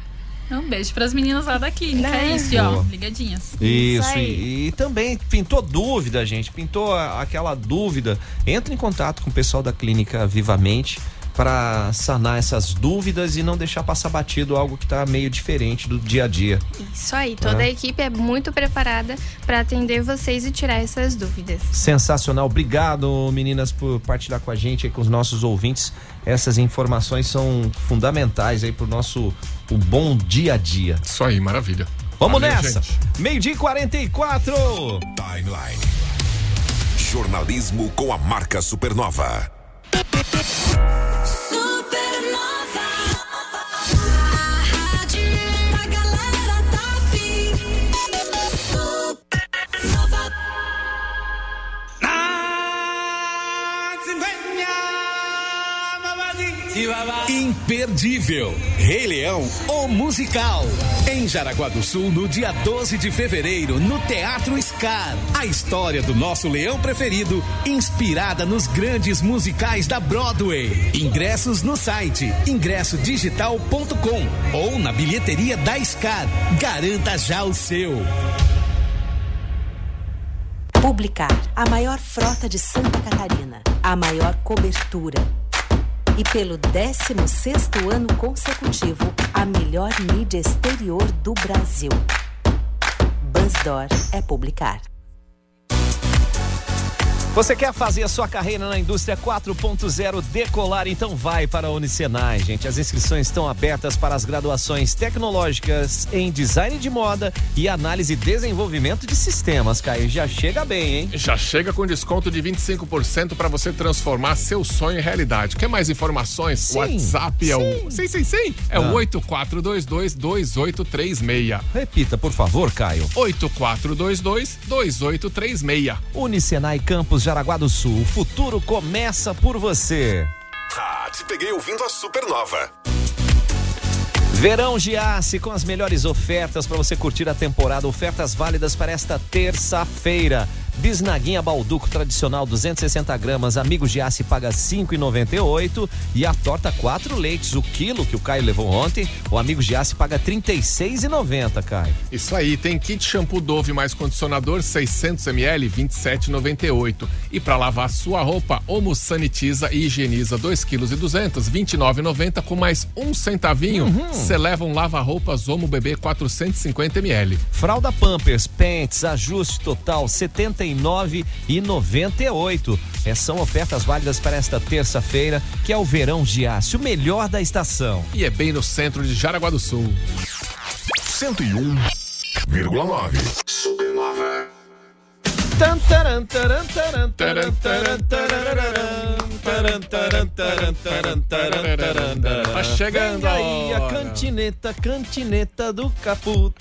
Um beijo para as meninas lá da clínica. Né? É isso, ó. Ligadinhas. Isso, e, e também pintou dúvida, gente. Pintou aquela dúvida. Entre em contato com o pessoal da clínica Vivamente para sanar essas dúvidas e não deixar passar batido algo que tá meio diferente do dia a dia. Isso aí. Toda É. a equipe é muito preparada para atender vocês e tirar essas dúvidas. Sensacional. Obrigado, meninas, por partilhar com a gente, aí, com os nossos ouvintes. Essas informações são fundamentais aí pro nosso o bom dia a dia. Isso aí, maravilha. Vamos Valeu, nessa. Meio-dia e 44. Timeline. Jornalismo com a marca Supernova. Imperdível. Rei Leão, o musical. Em Jaraguá do Sul, no dia 12 de fevereiro, no Teatro Scar. A história do nosso leão preferido, inspirada nos grandes musicais da Broadway. Ingressos no site ingressodigital.com ou na bilheteria da Scar. Garanta já o seu. Publicar, a maior frota de Santa Catarina, a maior cobertura. E pelo 16º ano consecutivo, a melhor mídia exterior do Brasil. Buzzdoor é publicar. Você quer fazer a sua carreira na indústria 4.0 decolar? Então vai para a Unicenai, gente. As inscrições estão abertas para as graduações tecnológicas em design de moda e análise e desenvolvimento de sistemas, Caio. Já chega bem, hein? Já chega com desconto de 25% para você transformar seu sonho em realidade. Quer mais informações? Sim, WhatsApp é o. Sim, sim, sim. É Ah. o 84222836. Repita, por favor, Caio. 84222836. Unicenai Jaraguá do Sul. O futuro começa por você. Ah, te peguei ouvindo a Supernova. Verão Giasse com as melhores ofertas para você curtir a temporada. Ofertas válidas para esta terça-feira. Bisnaguinha Balduco tradicional 260 gramas, Amigos de Aço paga 5,98 e a torta quatro leites o quilo que o Caio levou ontem, o Amigos de Aço paga 36,90, Caio. Isso aí, tem kit shampoo Dove mais condicionador 600 ml 27,98 e para lavar sua roupa, Omo sanitiza e higieniza 2 kg e 200 29,90 com mais um centavinho. Você leva um lava-roupas Omo Bebê 450 ml. Fralda Pampers, Pants, ajuste total 79,98. É, são ofertas válidas para esta terça-feira, que é o verão Giasse, o melhor da estação. E é bem no centro de Jaraguá do Sul. 101,9. Supernova. Tan, taran, taran, taran, taran, taran, tarararam, taran, taran, Tá chegando aí a cantineta, cantineta do Caputo.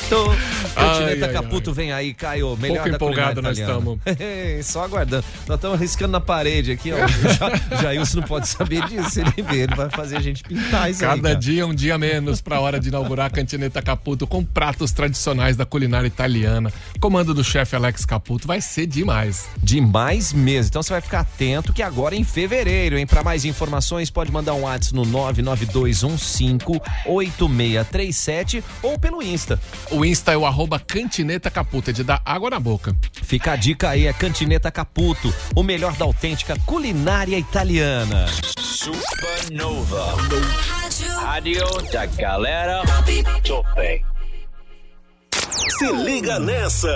Cantineta Ai, ai, Caputo vem aí, Caio. Melhor Pouco da empolgado nós italiana. Só aguardando. Nós estamos riscando na parede aqui, ó. Já, Jailson não pode saber disso. Ele ver, ele vai fazer a gente pintar isso aí, Cada cara. dia um dia menos para a hora de inaugurar a Cantineta Caputo com pratos tradicionais da culinária italiana. Comando do chefe Alex Caputo vai ser demais. Demais mesmo. Então você vai ficar atento que agora em fevereiro, hein? Para mais informações, pode mandar um WhatsApp no 992158637 ou pelo Insta. O Insta é o arroba Cantineta Caputo, é de dar água na boca. Fica a dica aí, é Cantineta Caputo, o melhor da autêntica culinária italiana. Supernova. Rádio da galera bem. Se liga nessa!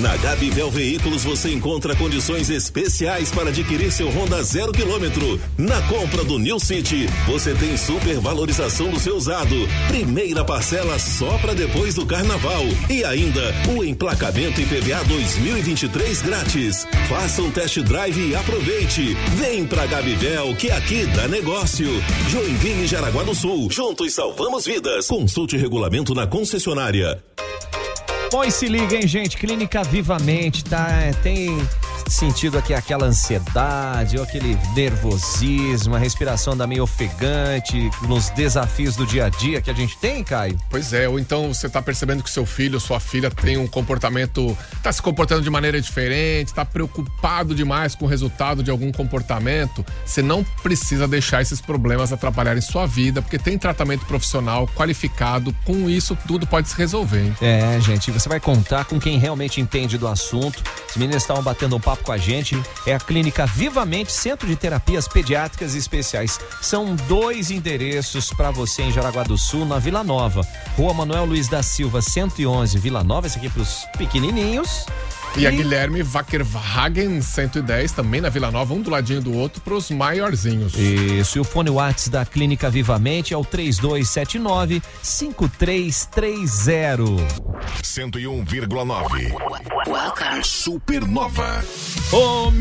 Na Gabivel Veículos você encontra condições especiais para adquirir seu Honda zero quilômetro. Na compra do New City, você tem super valorização do seu usado. Primeira parcela só para depois do carnaval. E ainda o emplacamento IPVA 2023 grátis. Faça um test drive e aproveite. Vem pra Gabivel que aqui dá negócio. Joinville e Jaraguá do Sul. Juntos salvamos vidas. Consulte regulamento na concessionária. Bom, e se liga, hein, gente? Clínica Vivamente, tá? É, Tem sentido aqui aquela ansiedade, ou aquele nervosismo, a respiração da meio ofegante, nos desafios do dia a dia que a gente tem, Caio? Pois é, ou então você tá percebendo que seu filho ou sua filha tem um comportamento, tá se comportando de maneira diferente, tá preocupado demais com o resultado de algum comportamento, você não precisa deixar esses problemas atrapalharem sua vida, porque tem tratamento profissional qualificado, com isso tudo pode se resolver, hein? É, gente, você vai contar com quem realmente entende do assunto. Os meninos estavam batendo um papo com a gente. É a Clínica Vivamente Centro de Terapias Pediátricas Especiais. São dois endereços para você em Jaraguá do Sul, na Vila Nova. Rua Manuel Luiz da Silva, 111, Vila Nova. Esse aqui para os pequenininhos. E a Guilherme Wackerwagen 110, também na Vila Nova, um do ladinho do outro, pros maiorzinhos. Isso, e o fone Whats da Clínica Vivamente é o 3279 5330. 101,9. Supernova. Ô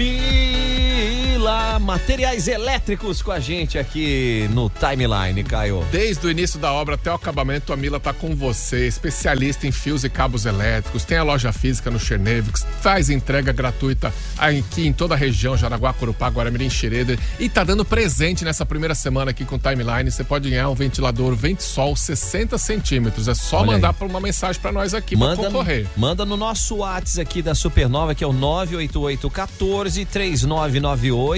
Mila, materiais elétricos com a gente aqui no Timeline, Caio. Desde o início da obra até o acabamento, a Mila tá com você, especialista em fios e cabos elétricos. Tem a loja física no Chernevix, faz entrega gratuita aqui em toda a região, Jaraguá, Corupá, Guaramirim, Xereda. E tá dando presente nessa primeira semana aqui com o Timeline. Você pode ganhar um ventilador Ventesol 60 centímetros. É só Olha mandar aí. uma mensagem pra nós aqui Manda pra concorrer. No, manda no nosso WhatsApp aqui da Supernova, que é o 988 14 3998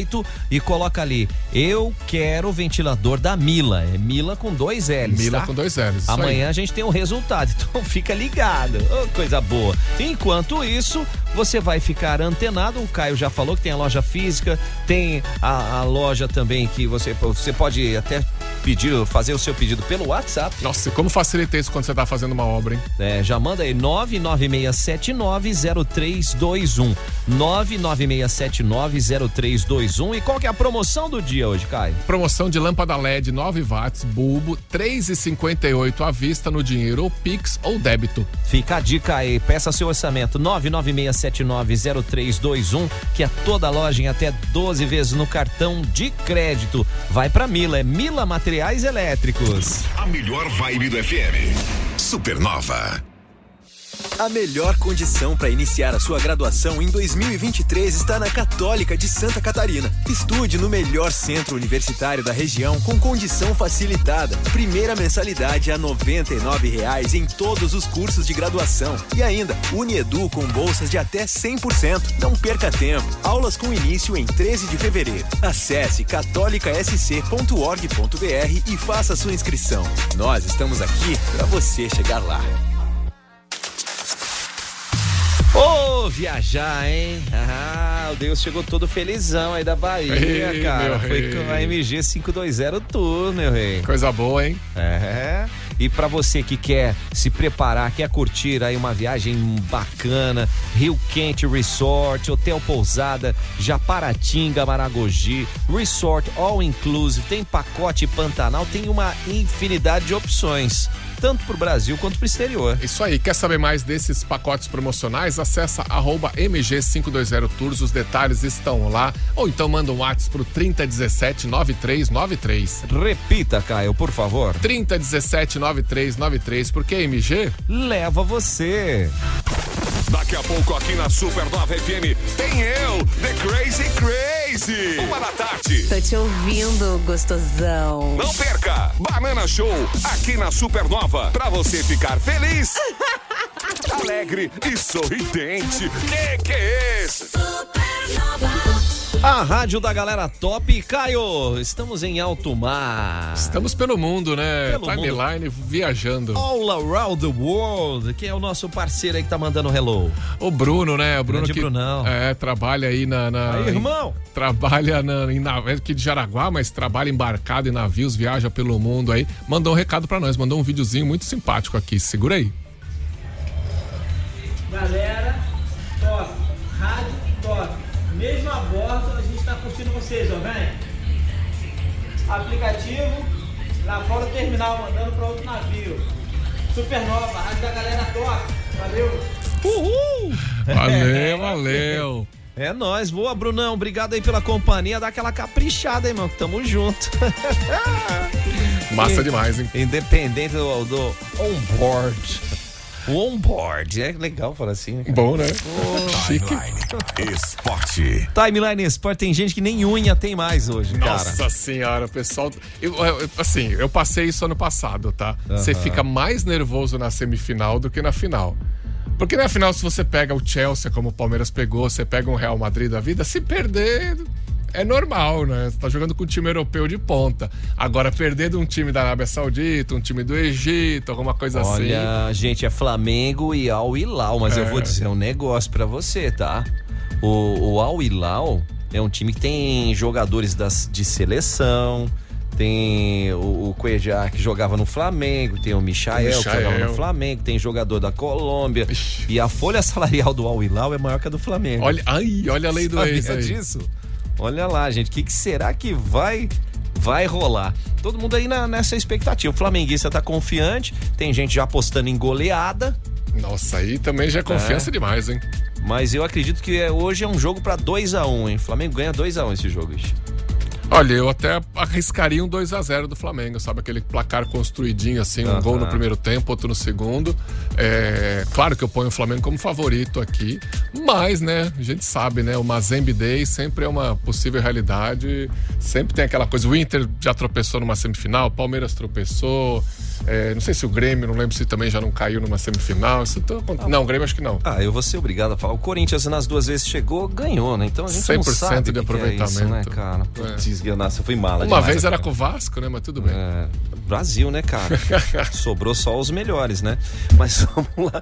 e coloca ali, eu quero o ventilador da Mila. É Mila com dois L's, Mila tá? com dois L's. Amanhã a gente tem o resultado, então fica ligado. Ô, coisa boa. Enquanto isso, você vai ficar antenado. O Caio já falou que tem a loja física, tem a, a loja também que você, você pode até pedir, fazer o seu pedido pelo WhatsApp. Nossa, como facilita isso quando você tá fazendo uma obra, hein? É, já manda aí 996790321. 996790321. E qual que é a promoção do dia hoje, Caio? Promoção de lâmpada LED 9 watts, bulbo, 3,58 à vista no dinheiro ou Pix ou débito. Fica a dica aí, peça seu orçamento 996790321, que é toda loja em até 12 vezes no cartão de crédito. Vai pra Mila, é Mila Materiais Elétricos. A melhor vibe do FM. Supernova. A melhor condição para iniciar a sua graduação em 2023 está na Católica de Santa Catarina. Estude no melhor centro universitário da região com condição facilitada. Primeira mensalidade a R$ 99,00 em todos os cursos de graduação. E ainda, Uniedu com bolsas de até 100%. Não perca tempo. Aulas com início em 13 de fevereiro. Acesse catolicasc.org.br e faça sua inscrição. Nós estamos aqui para você chegar lá. Viajar, hein? Ah, o Deus chegou todo felizão aí da Bahia, Ei, cara. Foi rei. com a MG 520 Tour, meu rei. Coisa boa, hein? É. E pra você que quer se preparar, quer curtir aí uma viagem bacana, Rio Quente Resort, Hotel Pousada, Japaratinga, Maragogi, Resort All Inclusive, tem pacote Pantanal, tem uma infinidade de opções, tanto pro Brasil quanto pro exterior. Isso aí, quer saber mais desses pacotes promocionais? Acessa arroba MG520 Tours, os detalhes estão lá. Ou então manda um WhatsApp pro 3017 9393. Repita, Caio, por favor. 3017 9393, porque MG leva você. Daqui a pouco aqui na Supernova FM tem eu, The Crazy Crazy. Uma da tarde. Tô te ouvindo, gostosão. Não perca! Banana Show aqui na Supernova pra você ficar feliz, alegre e sorridente. Que que é esse? A rádio da galera top. Caio, estamos em alto mar. Estamos pelo mundo, né? Pelo Timeline viajando. All around the world. Quem é o nosso parceiro aí que tá mandando hello? O Bruno, né? O Bruno Grande que Brunão. É, trabalha aí na. na Aí, irmão. em- trabalha na, em nav- é aqui de Jaraguá, mas trabalha embarcado em navios, viaja pelo mundo aí. Mandou um recado pra nós, mandou um videozinho muito simpático aqui. Segura aí. Curtindo vocês, ó, vem. Aplicativo, lá fora do terminal, mandando pra outro navio. Supernova, rádio da galera top. Valeu. Uhul! Valeu, valeu. É nóis, boa, Brunão. Obrigado aí pela companhia. Dá aquela caprichada aí, mano. que Tamo junto. Massa demais, hein? Independente do, do on-board. O on-board. É legal falar assim, né? cara? Bom, né? Chique. Esporte. Timeline Sport tem gente que nem unha tem mais hoje, cara. Nossa senhora, o pessoal. eu- eu- assim, eu passei isso ano passado, tá? Você Aham. fica mais nervoso na semifinal do que na final. Porque na final, se você pega o Chelsea, como o Palmeiras pegou, você pega um Real Madrid da vida, se perder. É normal, né? Você tá jogando com um time europeu de ponta. Agora, perder de um time da Arábia Saudita, um time do Egito, alguma coisa assim. Olha, gente, é Flamengo e Al Hilal, mas eu É. vou dizer um negócio pra você, tá? O, o Al Hilal é um time que tem jogadores das, de seleção, tem o, o Cuejá que jogava no Flamengo, tem o Michael, que Michael. jogava no Flamengo, tem jogador da Colômbia. E a folha salarial do Al Hilal é maior que a do Flamengo. Olha, ai, olha a lei do Sabia ex aí. disso? Olha lá, gente, o que, que será que vai vai rolar? Todo mundo aí na- nessa expectativa. O flamenguista tá confiante, tem gente já apostando em goleada. Nossa, aí também já é confiança demais, hein? Mas eu acredito que é- hoje é um jogo pra 2 a 1 hein? O Flamengo ganha 2 a 1 esse jogo. Ixi. Olha, eu até arriscaria um 2 a 0 do Flamengo, sabe? Aquele placar construidinho assim, um Aham. gol no primeiro tempo, outro no segundo. É, claro que eu ponho o Flamengo como favorito aqui, mas, né, a gente sabe, né? O Mazembe Day sempre é uma possível realidade. Sempre tem aquela coisa. O Inter já tropeçou numa semifinal, o Palmeiras tropeçou. é, não sei se o Grêmio, não lembro se também já não caiu numa semifinal. Isso tô- Não, o Grêmio acho que não. Ah, eu vou ser obrigado a falar. O Corinthians nas duas vezes chegou, ganhou, né? Então a gente 100% não sabe de o que que é aproveitamento. isso, né, cara? Putz, eu fui mala Uma vez era com o Vasco, né? Mas tudo bem. É, Brasil, né, cara? Sobrou só os melhores, né? Mas vamos lá.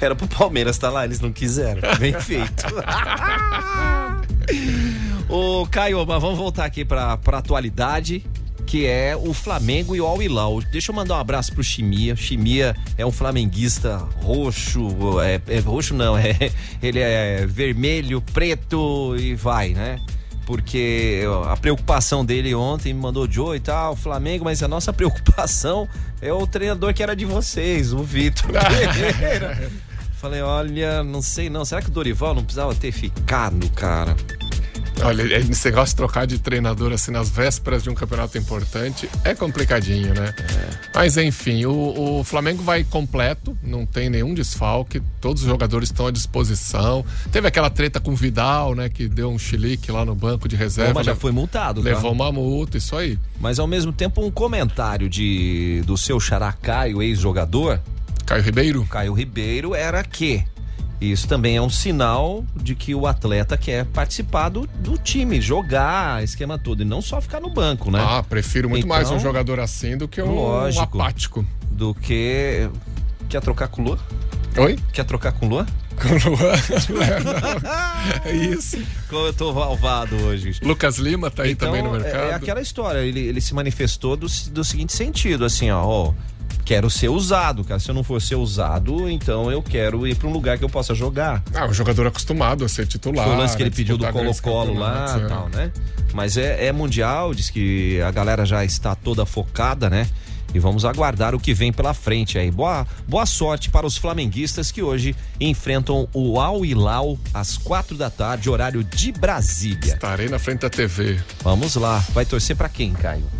Era pro Palmeiras estar lá, eles não quiseram. Bem feito. Ô, Caio, mas vamos voltar aqui pra, pra atualidade, que é o Flamengo e o Al Hilal. Deixa eu mandar um abraço pro Chimia. Chimia é um flamenguista roxo, é, é roxo não, é, ele é vermelho, preto e vai, né? Porque a preocupação dele ontem me mandou Joe e tal, Flamengo, mas a nossa preocupação é o treinador que era de vocês, o Vitor Pereira. Falei, olha, não sei não, será que o Dorival não precisava ter ficado, cara? Olha, esse negócio de trocar de treinador assim nas vésperas de um campeonato importante é complicadinho, né? Mas enfim, o, o Flamengo vai completo, não tem nenhum desfalque, todos os jogadores estão à disposição. Teve aquela treta com o Vidal, né? Que deu um chilique lá no banco de reserva. Mas já lev- foi multado? Levou uma multa, isso aí. Mas ao mesmo tempo um comentário de do seu xará Caio, ex-jogador. Caio Ribeiro? Caio Ribeiro era que isso também é um sinal de que o atleta quer participar do, do time, jogar, esquema todo, e não só ficar no banco, né? Ah, prefiro muito mais um Então, jogador assim do que um, Lógico. um apático. Do que. Quer trocar com o Lua? Oi? Quer trocar com o Lua? Com o Luan? É isso. Como eu tô malvado hoje. Lucas Lima tá aí Então, também no é- mercado. É aquela história, ele, ele se manifestou do, do seguinte sentido, assim, ó, ó, quero ser usado, cara. Se eu não for ser usado, então eu quero ir pra um lugar que eu possa jogar. Ah, o jogador acostumado a ser titular. Foi o lance que ele pediu do Colo-Colo lá e é. tal, né? Mas é, é mundial, diz que a galera já está toda focada, né? E vamos aguardar o que vem pela frente aí. Boa, boa sorte para os flamenguistas que hoje enfrentam o Al Hilal às quatro da tarde, horário de Brasília. Estarei na frente da TV. Vamos lá. Vai torcer para quem, Caio?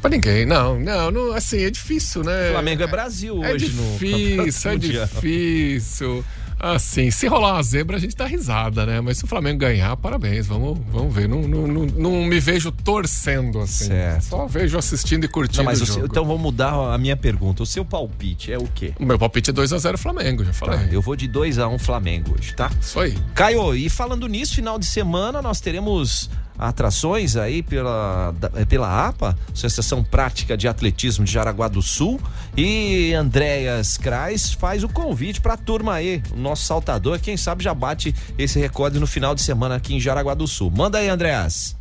Pra ninguém, não, não, não, assim, é difícil, né? Flamengo é Brasil É hoje no difícil, Campeonato é Mundial. difícil. Assim, se rolar uma zebra, a gente dá risada, né? Mas se o Flamengo ganhar, parabéns, vamos, vamos ver. Não, não, não, não me vejo torcendo assim. Certo. Só vejo assistindo e curtindo mas o seu- jogo. então vamos mudar a minha pergunta. O seu palpite é o quê? O meu palpite é 2x0 Flamengo, já falei. Tá, eu vou de 2 a 1 Flamengo hoje, tá? Isso aí. Caio, e falando nisso, final de semana nós teremos atrações aí pela, eh, pela APA, Associação Prática de Atletismo de Jaraguá do Sul. E Andréas Krais faz o convite pra turma aí, o nosso saltador, quem sabe já bate esse recorde no final de semana aqui em Jaraguá do Sul. Manda aí, Andréas.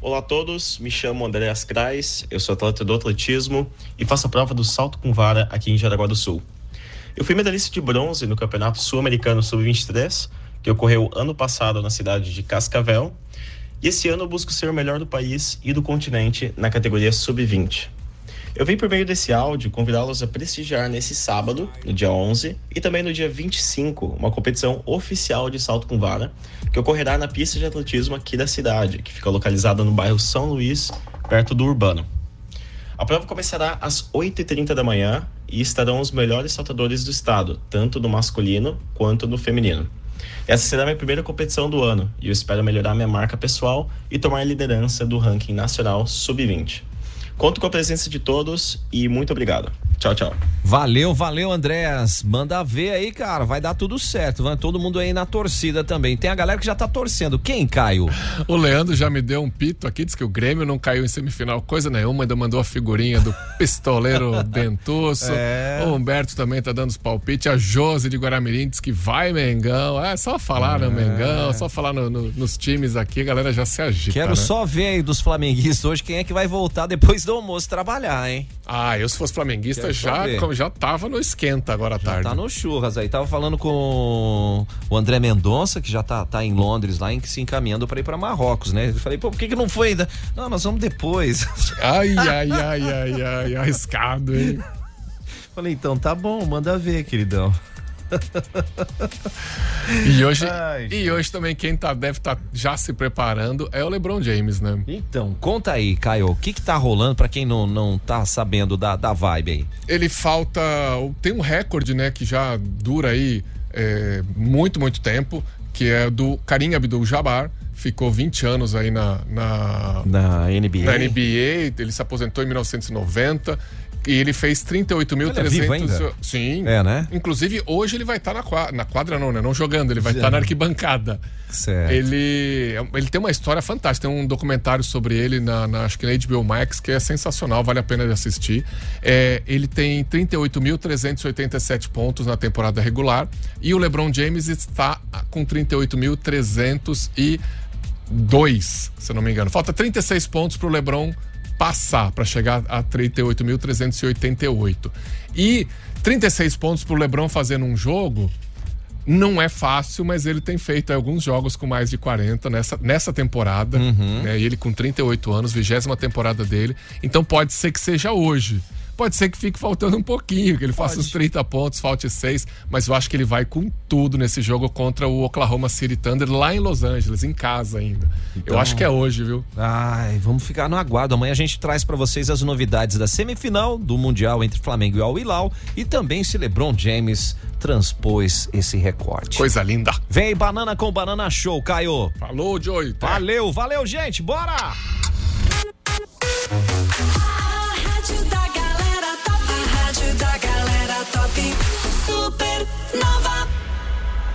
Olá a todos, me chamo Andréas Krais, eu sou atleta do atletismo e faço a prova do salto com vara aqui em Jaraguá do Sul. Eu fui medalhista de bronze no Campeonato Sul-Americano Sub-23, que ocorreu ano passado na cidade de Cascavel, e esse ano eu busco ser o melhor do país e do continente na categoria Sub-20. Eu vim por meio desse áudio convidá-los a prestigiar nesse sábado, no dia 11, e também no dia 25, uma competição oficial de salto com vara, que ocorrerá na pista de atletismo aqui da cidade, que fica localizada no bairro São Luís, perto do Urbano. A prova começará às 8h30 da manhã e estarão os melhores saltadores do estado, tanto no masculino quanto no feminino. Essa será a minha primeira competição do ano e eu espero melhorar minha marca pessoal e tomar liderança do ranking nacional sub-20. Conto com a presença de todos e muito obrigado. Tchau, tchau. Valeu, valeu, Andréas. Manda ver aí, cara. Vai dar tudo certo. Vai todo mundo aí na torcida também. Tem a galera que já tá torcendo. Quem, Caio? O Leandro já me deu um pito aqui, diz que o Grêmio não caiu em semifinal coisa nenhuma, ainda mandou a figurinha do pistoleiro Dentuço. É. O Humberto também tá dando os palpites. A Josi de Guaramirim diz que vai Mengão. É só falar no Mengão, só falar no- no- nos times aqui, a galera já se agita. Quero né? só ver aí dos flamenguistas hoje quem é que vai voltar depois do almoço trabalhar, hein? Ah, eu se fosse flamenguista Já, já tava no esquenta agora à tarde. Tá no churras aí. Tava falando com o André Mendonça, que já tá, tá em Londres lá, em, se encaminhando pra ir pra Marrocos, né? Eu falei, pô, por que, que não foi ainda? Não, nós vamos depois. Ai, ai, ai, ai, ai, arriscado, hein? Falei, então tá bom, manda ver, queridão. E hoje, Ai, e hoje também quem tá, deve estar já se preparando é o LeBron James, né? Então, conta aí, Caio, o que que tá rolando pra quem não, não tá sabendo da, da vibe aí? Ele falta. Tem um recorde, né, que já dura aí é, muito, muito tempo, que é do Karim Abdul-Jabbar. Ficou 20 anos aí na, na, Na NBA. na NBA. Ele se aposentou em 1990. E ele fez 38.300. Ele é vivo ainda? Sim. É, né? Inclusive, hoje ele vai estar na quadra. Na quadra, não, né? Não jogando, ele vai estar na arquibancada. Certo. Ele, ele tem uma história fantástica. Tem um documentário sobre ele, na, na- acho que na HBO Max, que é sensacional, vale a pena de assistir. É, ele tem 38.387 pontos na temporada regular e o LeBron James está com 38.302, se não me engano. Falta 36 pontos para o LeBron passar, para chegar a 38.388. E 36 pontos para o LeBron fazer num jogo não é fácil, mas ele tem feito alguns jogos com mais de 40 nessa, nessa temporada. Né? E ele com 38 anos, vigésima temporada dele. Então pode ser que seja hoje. Pode ser que fique faltando um pouquinho, que ele pode. faça os 30 pontos, falte 6, mas eu acho que ele vai com tudo nesse jogo contra o Oklahoma City Thunder lá em Los Angeles, em casa ainda. Então, eu acho que é hoje, viu? Ai, vamos ficar no aguardo. Amanhã a gente traz para vocês as novidades da semifinal do Mundial entre Flamengo e Al Hilal e também se LeBron James transpôs esse recorte. Coisa linda. Vem banana com banana show, Caio. Falou, Joey. Valeu, valeu, gente. Bora! Topic Supernova.